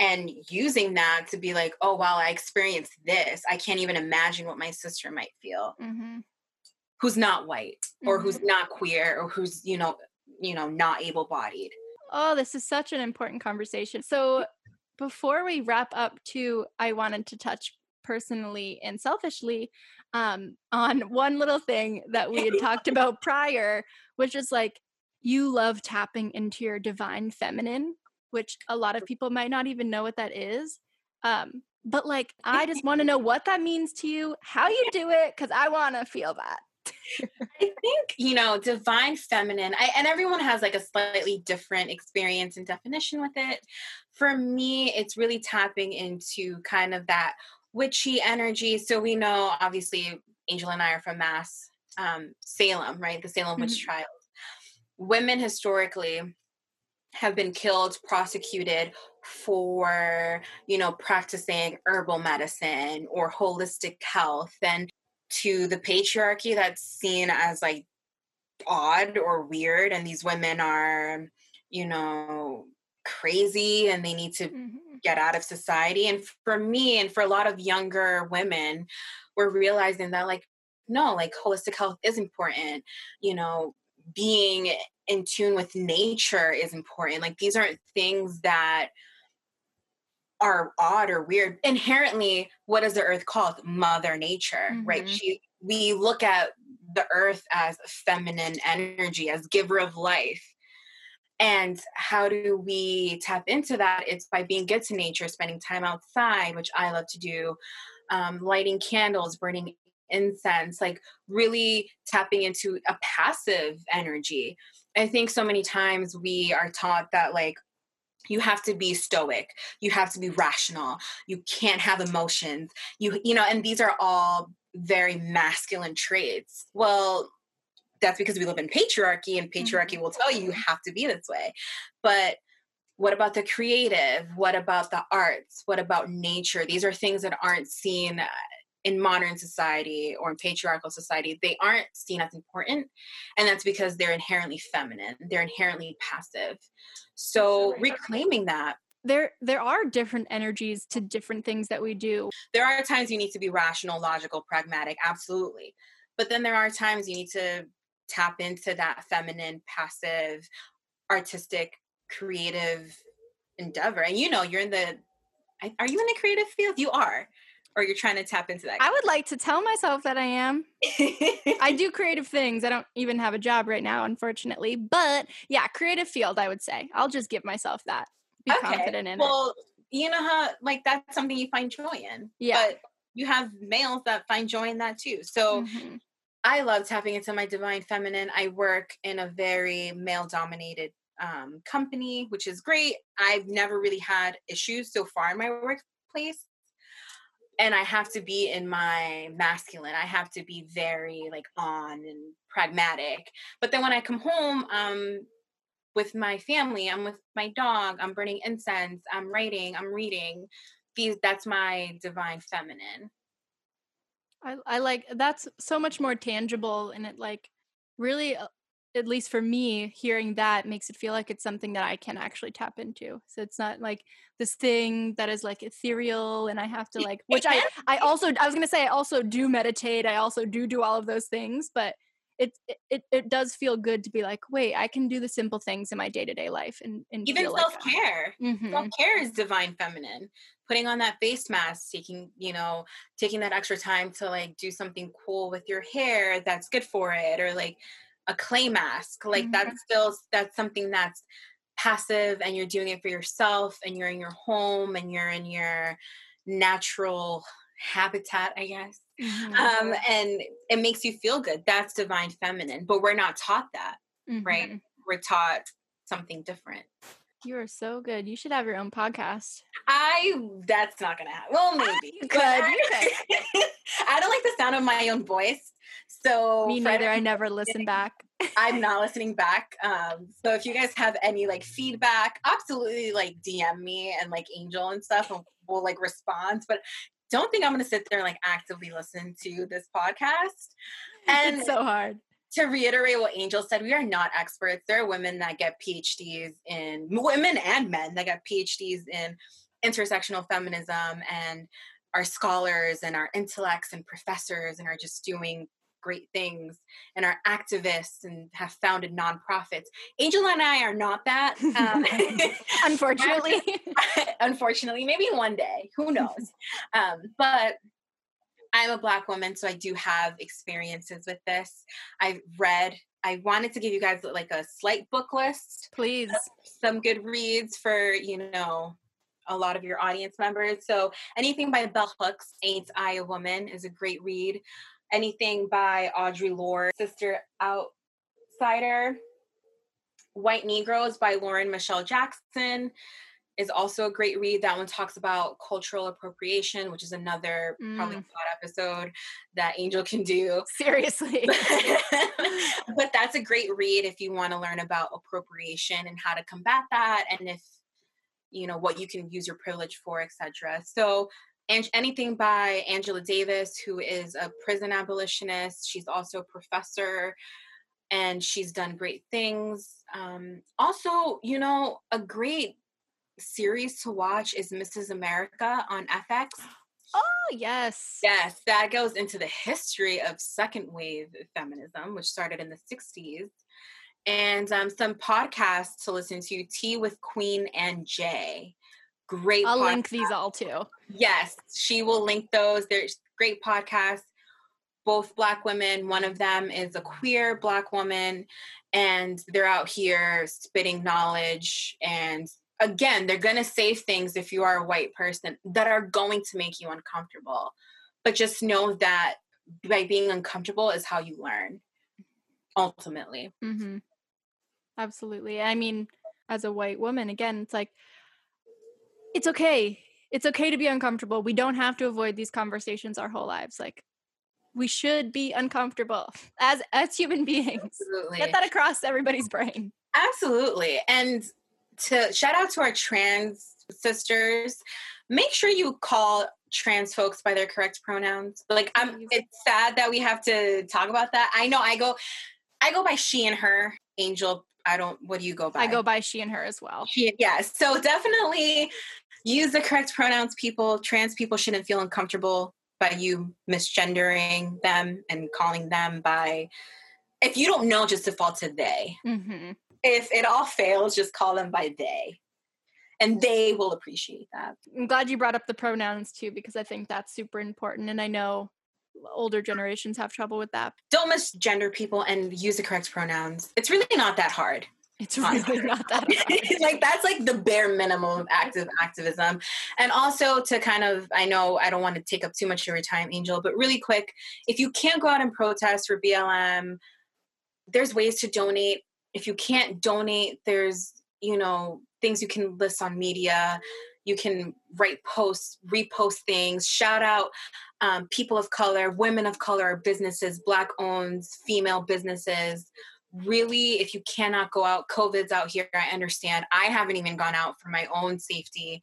[SPEAKER 2] and using that to be like, oh, wow, I experienced this. I can't even imagine what my sister might feel. Mm-hmm. Who's not white or mm-hmm. who's not queer or who's, you know, you know, not able bodied.
[SPEAKER 1] Oh, this is such an important conversation. So before we wrap up too, I wanted to touch personally and selfishly um, on one little thing that we had talked (laughs) about prior, which is like you love tapping into your divine feminine which a lot of people might not even know what that is. Um, but like, I just want to (laughs) know what that means to you, how you do it, because I want to feel that.
[SPEAKER 2] I think, you know, divine feminine, I, and everyone has like a slightly different experience and definition with it. For me, it's really tapping into kind of that witchy energy. So we know, obviously, Angel and I are from Mass, um, Salem, right? The Salem mm-hmm. witch trials. Women historically have been killed, prosecuted for, you know, practicing herbal medicine or holistic health. And to the patriarchy that's seen as like odd or weird. And these women are, you know, crazy and they need to mm-hmm. get out of society. And for me and for a lot of younger women, we're realizing that like, no, like holistic health is important. You know, being in tune with nature is important. Like these aren't things that are odd or weird. Inherently, what is the earth called? Mother Nature, mm-hmm. right? She we look at the earth as feminine energy, as giver of life. And how do we tap into that? It's by being good to nature, spending time outside, which I love to do, um, lighting candles, burning incense, like really tapping into a passive energy. I think so many times we are taught that like you have to be stoic you have to be rational you can't have emotions you you know and these are all very masculine traits. Well that's because we live in patriarchy and patriarchy mm-hmm. will tell you you have to be this way. But what about the creative? What about the arts? What about nature? These are things that aren't seen in modern society or in patriarchal society, they aren't seen as important. And that's because they're inherently feminine, they're inherently passive. So reclaiming that.
[SPEAKER 1] There there are different energies to different things that we do.
[SPEAKER 2] There are times you need to be rational, logical, pragmatic, absolutely. But then there are times you need to tap into that feminine, passive, artistic, creative endeavor. And you know, you're in the are you in the creative field? You are. Or you're trying to tap into that.
[SPEAKER 1] I would like to tell myself that I am. (laughs) I do creative things. I don't even have a job right now, unfortunately. But yeah, creative field, I would say. I'll just give myself that. Be okay. confident in
[SPEAKER 2] well, it. Well, you know how like that's something you find joy in. Yeah. But you have males that find joy in that too. So mm-hmm. I love tapping into my divine feminine. I work in a very male dominated um, company, which is great. I've never really had issues so far in my workplace. And I have to be in my masculine. I have to be very like on and pragmatic. But then when I come home, um, with my family, I'm with my dog, I'm burning incense, I'm writing, I'm reading. These that's my divine feminine.
[SPEAKER 1] I I like that's so much more tangible and it like really uh, at least for me hearing that makes it feel like it's something that I can actually tap into. So it's not like this thing that is like ethereal and I have to like which I I also I was going to say I also do meditate. I also do do all of those things, but it, it it does feel good to be like, wait, I can do the simple things in my day to day life, and, and
[SPEAKER 2] even self care. Like mm-hmm. Self care is divine feminine. Putting on that face mask, taking you know, taking that extra time to like do something cool with your hair that's good for it, or like a clay mask. Like mm-hmm. that's still that's something that's passive, and you're doing it for yourself, and you're in your home, and you're in your natural habitat, I guess. Mm-hmm. Um, and it makes you feel good. That's divine feminine, but we're not taught that, mm-hmm. right? We're taught something different.
[SPEAKER 1] You are so good. You should have your own podcast.
[SPEAKER 2] I that's not gonna happen. Well, maybe.
[SPEAKER 1] you could. I. (laughs)
[SPEAKER 2] I don't like the sound of my own voice. So
[SPEAKER 1] me neither. I never listen back.
[SPEAKER 2] I'm (laughs) not listening back. Um, so if you guys have any like feedback, absolutely like DM me and like Angel and stuff, and we'll like respond. But don't think I'm to sit there and like actively listen to this podcast. (laughs)
[SPEAKER 1] And it's so hard.
[SPEAKER 2] To reiterate what Angel said, we are not experts. There are women that get PhDs in women and men that get PhDs in intersectional feminism and are scholars and are intellects and professors and are just doing great things and are activists and have founded nonprofits. Angel and I are not that. (laughs) Um, (laughs)
[SPEAKER 1] unfortunately. (laughs)
[SPEAKER 2] unfortunately, maybe one day, who knows? Um, but I'm a Black woman, so I do have experiences with this. I've read, I wanted to give you guys like a slight book list.
[SPEAKER 1] Please. (laughs)
[SPEAKER 2] Some good reads for, you know, a lot of your audience members. So anything by Bell Hooks, Ain't I a Woman, is a great read anything by Audre Lorde, Sister Outsider. White Negroes by Lauren Michele Jackson is also a great read. That one talks about cultural appropriation, which is another mm. probably thought episode that Angel can do.
[SPEAKER 1] Seriously. (laughs) (laughs)
[SPEAKER 2] but that's a great read if you want to learn about appropriation and how to combat that and if you know what you can use your privilege for, etc. So and anything by Angela Davis, who is a prison abolitionist. She's also a professor and she's done great things. Um, also, you know, a great series to watch is Mrs. America on FX. (gasps)
[SPEAKER 1] Oh, yes.
[SPEAKER 2] Yes, that goes into the history of second wave feminism, which started in the 60s. And um, some podcasts to listen to Tea with Queen and J great
[SPEAKER 1] I'll podcast. link these all too.
[SPEAKER 2] Yes, she will link those. There's great podcasts. Both black women, one of them is a queer black woman, and they're out here spitting knowledge. And again, they're going to say things if you are a white person that are going to make you uncomfortable. But just know that by being uncomfortable is how you learn ultimately.
[SPEAKER 1] Mm-hmm. Absolutely. I mean, as a white woman, again, it's like it's okay. It's okay to be uncomfortable. We don't have to avoid these conversations our whole lives. Like we should be uncomfortable (laughs) as as human beings. Absolutely. Get that across everybody's brain.
[SPEAKER 2] Absolutely. And to shout out to our trans sisters, make sure you call trans folks by their correct pronouns. Like I'm it's sad that we have to talk about that. I know I go I go by she and her. Angel I don't. What do you go by?
[SPEAKER 1] I go by she and her as well.
[SPEAKER 2] She, yes. So definitely use the correct pronouns. People, trans people shouldn't feel uncomfortable by you misgendering them and calling them by. If you don't know, just default to they.
[SPEAKER 1] Mm-hmm.
[SPEAKER 2] If it all fails, just call them by they. And they will appreciate that.
[SPEAKER 1] I'm glad you brought up the pronouns too, because I think that's super important. And I know older generations have trouble with that.
[SPEAKER 2] Don't misgender people and use the correct pronouns. It's really not that hard.
[SPEAKER 1] It's really not that (laughs) hard.
[SPEAKER 2] like that's like the bare minimum of active activism. And also to kind of I know I don't want to take up too much of your time, Angel, but really quick, if you can't go out and protest for BLM, there's ways to donate. If you can't donate, there's, you know, things you can list on media. You can write posts, repost things, shout out um, people of color, women of color, businesses, black owned, female businesses, really if you cannot go out covid's out here i understand. I haven't even gone out for my own safety.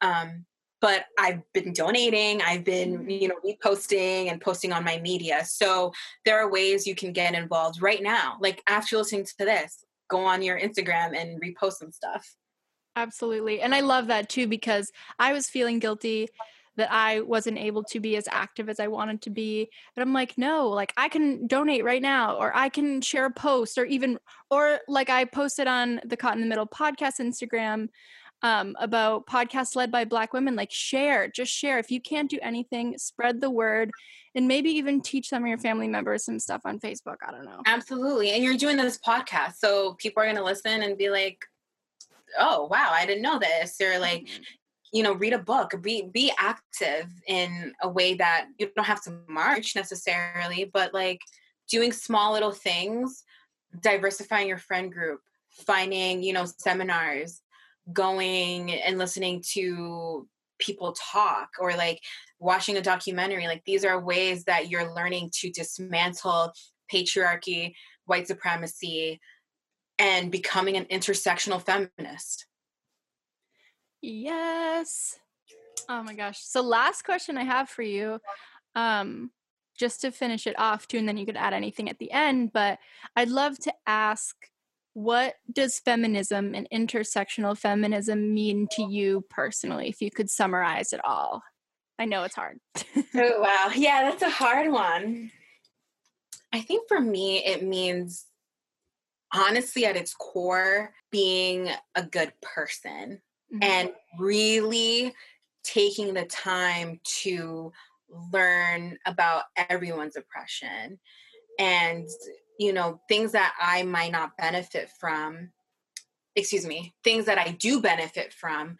[SPEAKER 2] Um, but i've been donating i've been mm-hmm. you know reposting and posting on my media so there are ways you can get involved right now like after listening to this go on your instagram and repost some stuff
[SPEAKER 1] absolutely and i love that too because i was feeling guilty that I wasn't able to be as active as I wanted to be. But I'm like, no, like I can donate right now, or I can share a post, or even, or like I posted on the Caught in the Middle podcast Instagram um, about podcasts led by Black women. Like, share, just share. If you can't do anything, spread the word and maybe even teach some of your family members some stuff on Facebook. I don't know.
[SPEAKER 2] Absolutely. And you're doing this podcast, so people are going to listen and be like, oh wow i didn't know this or like mm-hmm you know read a book be be active in a way that you don't have to march necessarily but like doing small little things diversifying your friend group finding you know seminars going and listening to people talk or like watching a documentary like these are ways that you're learning to dismantle patriarchy white supremacy and becoming an intersectional feminist
[SPEAKER 1] Yes. Oh my gosh. So last question I have for you. Um just to finish it off too and then you could add anything at the end, but I'd love to ask what does feminism and intersectional feminism mean to you personally if you could summarize it all? I know it's hard. (laughs)
[SPEAKER 2] oh wow. Yeah, that's a hard one. I think for me it means honestly at its core being a good person mm-hmm. and really taking the time to learn about everyone's oppression and you know things that i might not benefit from excuse me things that i do benefit from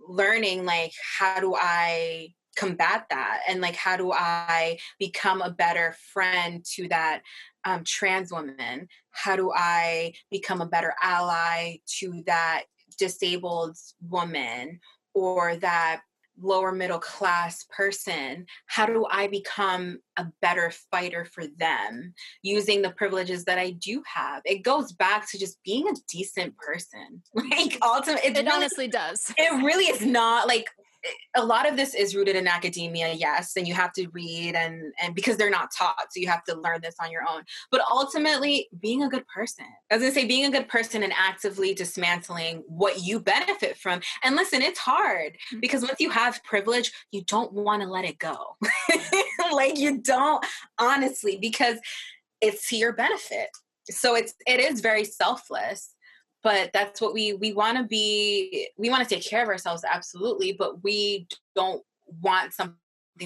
[SPEAKER 2] learning like how do i combat that? And like how do i become a better friend to that um, trans woman? How do i become a better ally to that disabled woman or that lower middle class person how do i become a better fighter for them using the privileges that i do have? It goes back to just being a decent person. (laughs) Like ultimately
[SPEAKER 1] it really, honestly does.
[SPEAKER 2] it really is not like a lot of this is rooted in academia yes and you have to read and and because they're not taught so you have to learn this on your own. But ultimately being a good person i was going to say being a good person and actively dismantling what you benefit from and listen it's hard mm-hmm. because once you have privilege you don't want to let it go. (laughs) Like you don't honestly because it's to your benefit. So it's it is very selfless but that's what we we want to be we want to take care of ourselves absolutely but we don't want something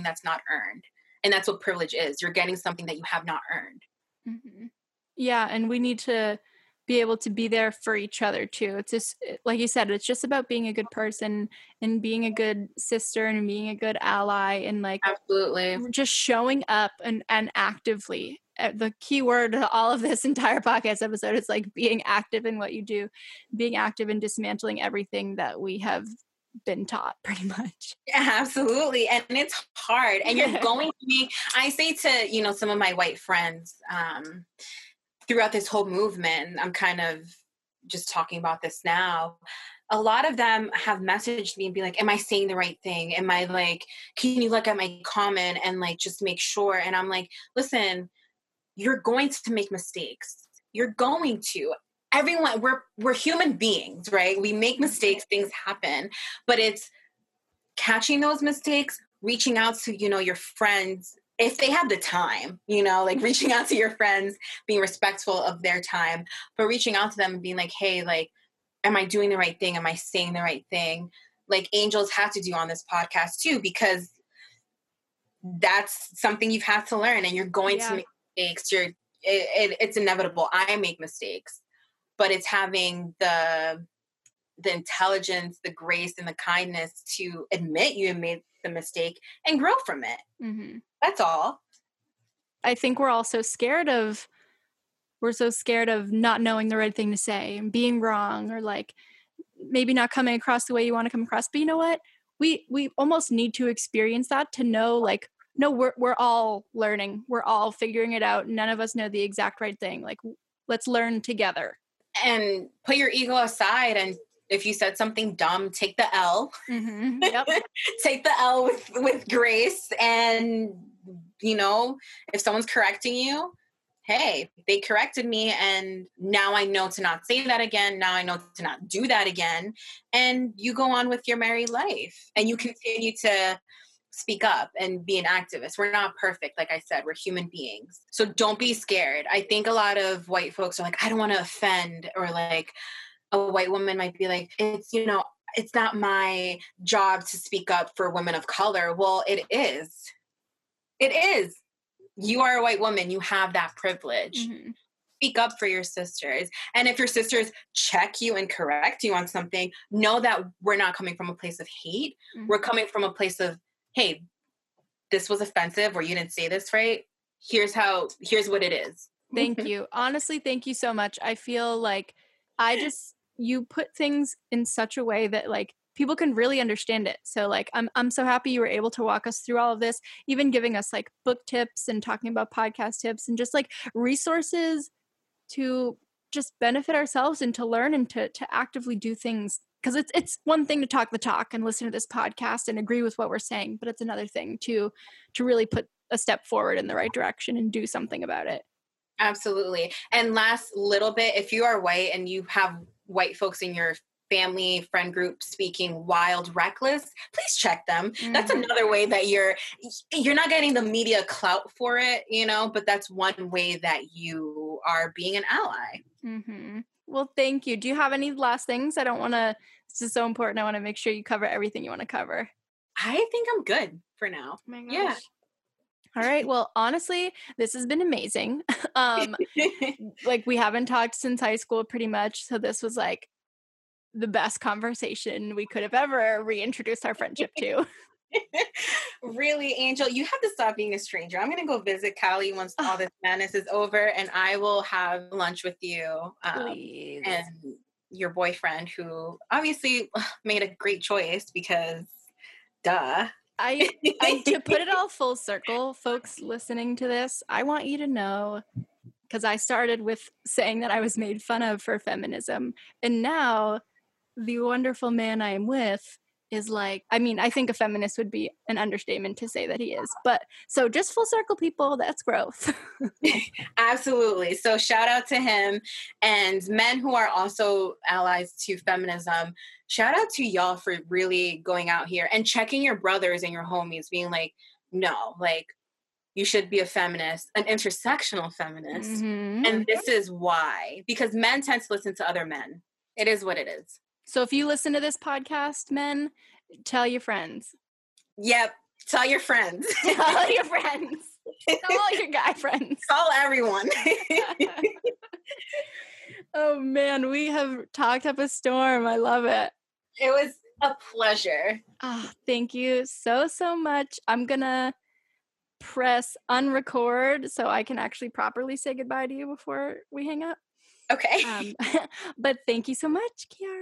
[SPEAKER 2] that's not earned and that's what privilege is you're getting something that you have not earned
[SPEAKER 1] mm-hmm. yeah and we need to be able to be there for each other too it's just like you said it's just about being a good person and being a good sister and being a good ally and like
[SPEAKER 2] absolutely
[SPEAKER 1] just showing up and and actively the key word to all of this (laughs) entire podcast episode is like being active in what you do, being active in dismantling everything that we have been taught (laughs) pretty much.
[SPEAKER 2] Yeah, absolutely. And it's hard. And you're (laughs) going to be, I say to, you know, some of my white friends um, throughout this whole movement, I'm kind of just talking about this now. A lot of them have messaged me and be like, Am I saying the right thing? Am I like, can you look at my comment and like just make sure? And I'm like, Listen, you're going to make mistakes. You're going to. Everyone, we're we're human beings, right? We make mistakes, things happen, but it's catching those mistakes, reaching out to, you know, your friends if they have the time, you know, like mm-hmm. reaching out to your friends, being respectful of their time, but reaching out to them and being like, hey, like, am I doing the right thing? Am I saying the right thing? Like angels have to do on this podcast too, because that's something you've had to learn and you're going yeah. to make mistakes. You're, it, it, it's inevitable. I make mistakes, but it's having the, the intelligence, the grace, and the kindness to admit you made the mistake and grow from it. Mm-hmm. That's all.
[SPEAKER 1] I think we're all so scared of we're so scared of not knowing the right thing to say and being wrong or like maybe not coming across the way you want to come across. But you know what? We we almost need to experience that to know like no we're we're all learning. We're all figuring it out. None of us know the exact right thing. Like let's learn together.
[SPEAKER 2] And put your ego aside and if you said something dumb, take the L. Mm-hmm. (laughs) Yep. take the L with with grace, and you know, if someone's correcting you, hey, they corrected me, and now I know to not say that again. Now I know to not do that again, and you go on with your merry life, and you continue to speak up and be an activist. We're not perfect, like I said, we're human beings. So don't be scared. I think a lot of white folks are like, I don't want to offend, or like, a white woman might be like, it's, you know, it's not my job to speak up for women of color. Well, it is. It is. You are a white woman, you have that privilege. Mm-hmm. Speak up for your sisters. And if your sisters check you and correct you on something, know that we're not coming from a place of hate. Mm-hmm. We're coming from a place of, hey, this was offensive or you didn't say this right. Here's how, here's what it is.
[SPEAKER 1] Thank mm-hmm. you. Honestly, thank you so much. I feel like I just you put things in such a way that like people can really understand it. So like I'm I'm so happy you were able to walk us through all of this, even giving us like book tips and talking about podcast tips and just like resources to just benefit ourselves and to learn and to to actively do things because it's it's one thing to talk the talk and listen to this podcast and agree with what we're saying, but it's another thing to to really put a step forward in the right direction and do something about it.
[SPEAKER 2] Absolutely. And last little bit, if you are white and you have white folks in your family friend group speaking wild reckless please check them mm-hmm. that's another way that you're you're not getting the media clout for it you know but that's one way that you are being an ally
[SPEAKER 1] mm-hmm. Well thank you do you have any last things i don't want to this is so important i want to make sure you cover everything you want to cover
[SPEAKER 2] i think i'm good for now oh yeah
[SPEAKER 1] all right. Well, honestly, this has been amazing. (laughs) um (laughs) like we haven't talked since high school pretty much, so this was like the best conversation we could have ever reintroduced our friendship to. (laughs)
[SPEAKER 2] really, Angel, you have to stop being a stranger. I'm going to go visit Cali once all this madness is over, and I will have lunch with you um, and your boyfriend, who obviously (sighs) made a great choice because, duh.
[SPEAKER 1] I, I to put it all full circle, folks listening to this, I want you to know because I started with saying that I was made fun of for feminism, and now the wonderful man I am with is like i mean i think a feminist would be an understatement to say that he is but so just full circle people that's growth (laughs) (laughs)
[SPEAKER 2] absolutely so shout out to him and men who are also allies to feminism shout out to y'all for really going out here and checking your brothers and your homies, being like, no, like you should be a feminist, an intersectional feminist. Mm-hmm. And this is why. Because men tend to listen to other men. It is what it is.
[SPEAKER 1] So if you listen to this podcast, men, tell your friends.
[SPEAKER 2] Yep. Tell your friends. (laughs)
[SPEAKER 1] tell your friends. (laughs) Tell all your guy friends.
[SPEAKER 2] Tell everyone. (laughs)
[SPEAKER 1] oh man, we have talked up a storm. I love it.
[SPEAKER 2] It was a pleasure.
[SPEAKER 1] Oh, thank you so, so much. I'm going to press unrecord so I can actually properly say goodbye to you before we hang up.
[SPEAKER 2] Okay.
[SPEAKER 1] Um, but thank you so much, Kiara.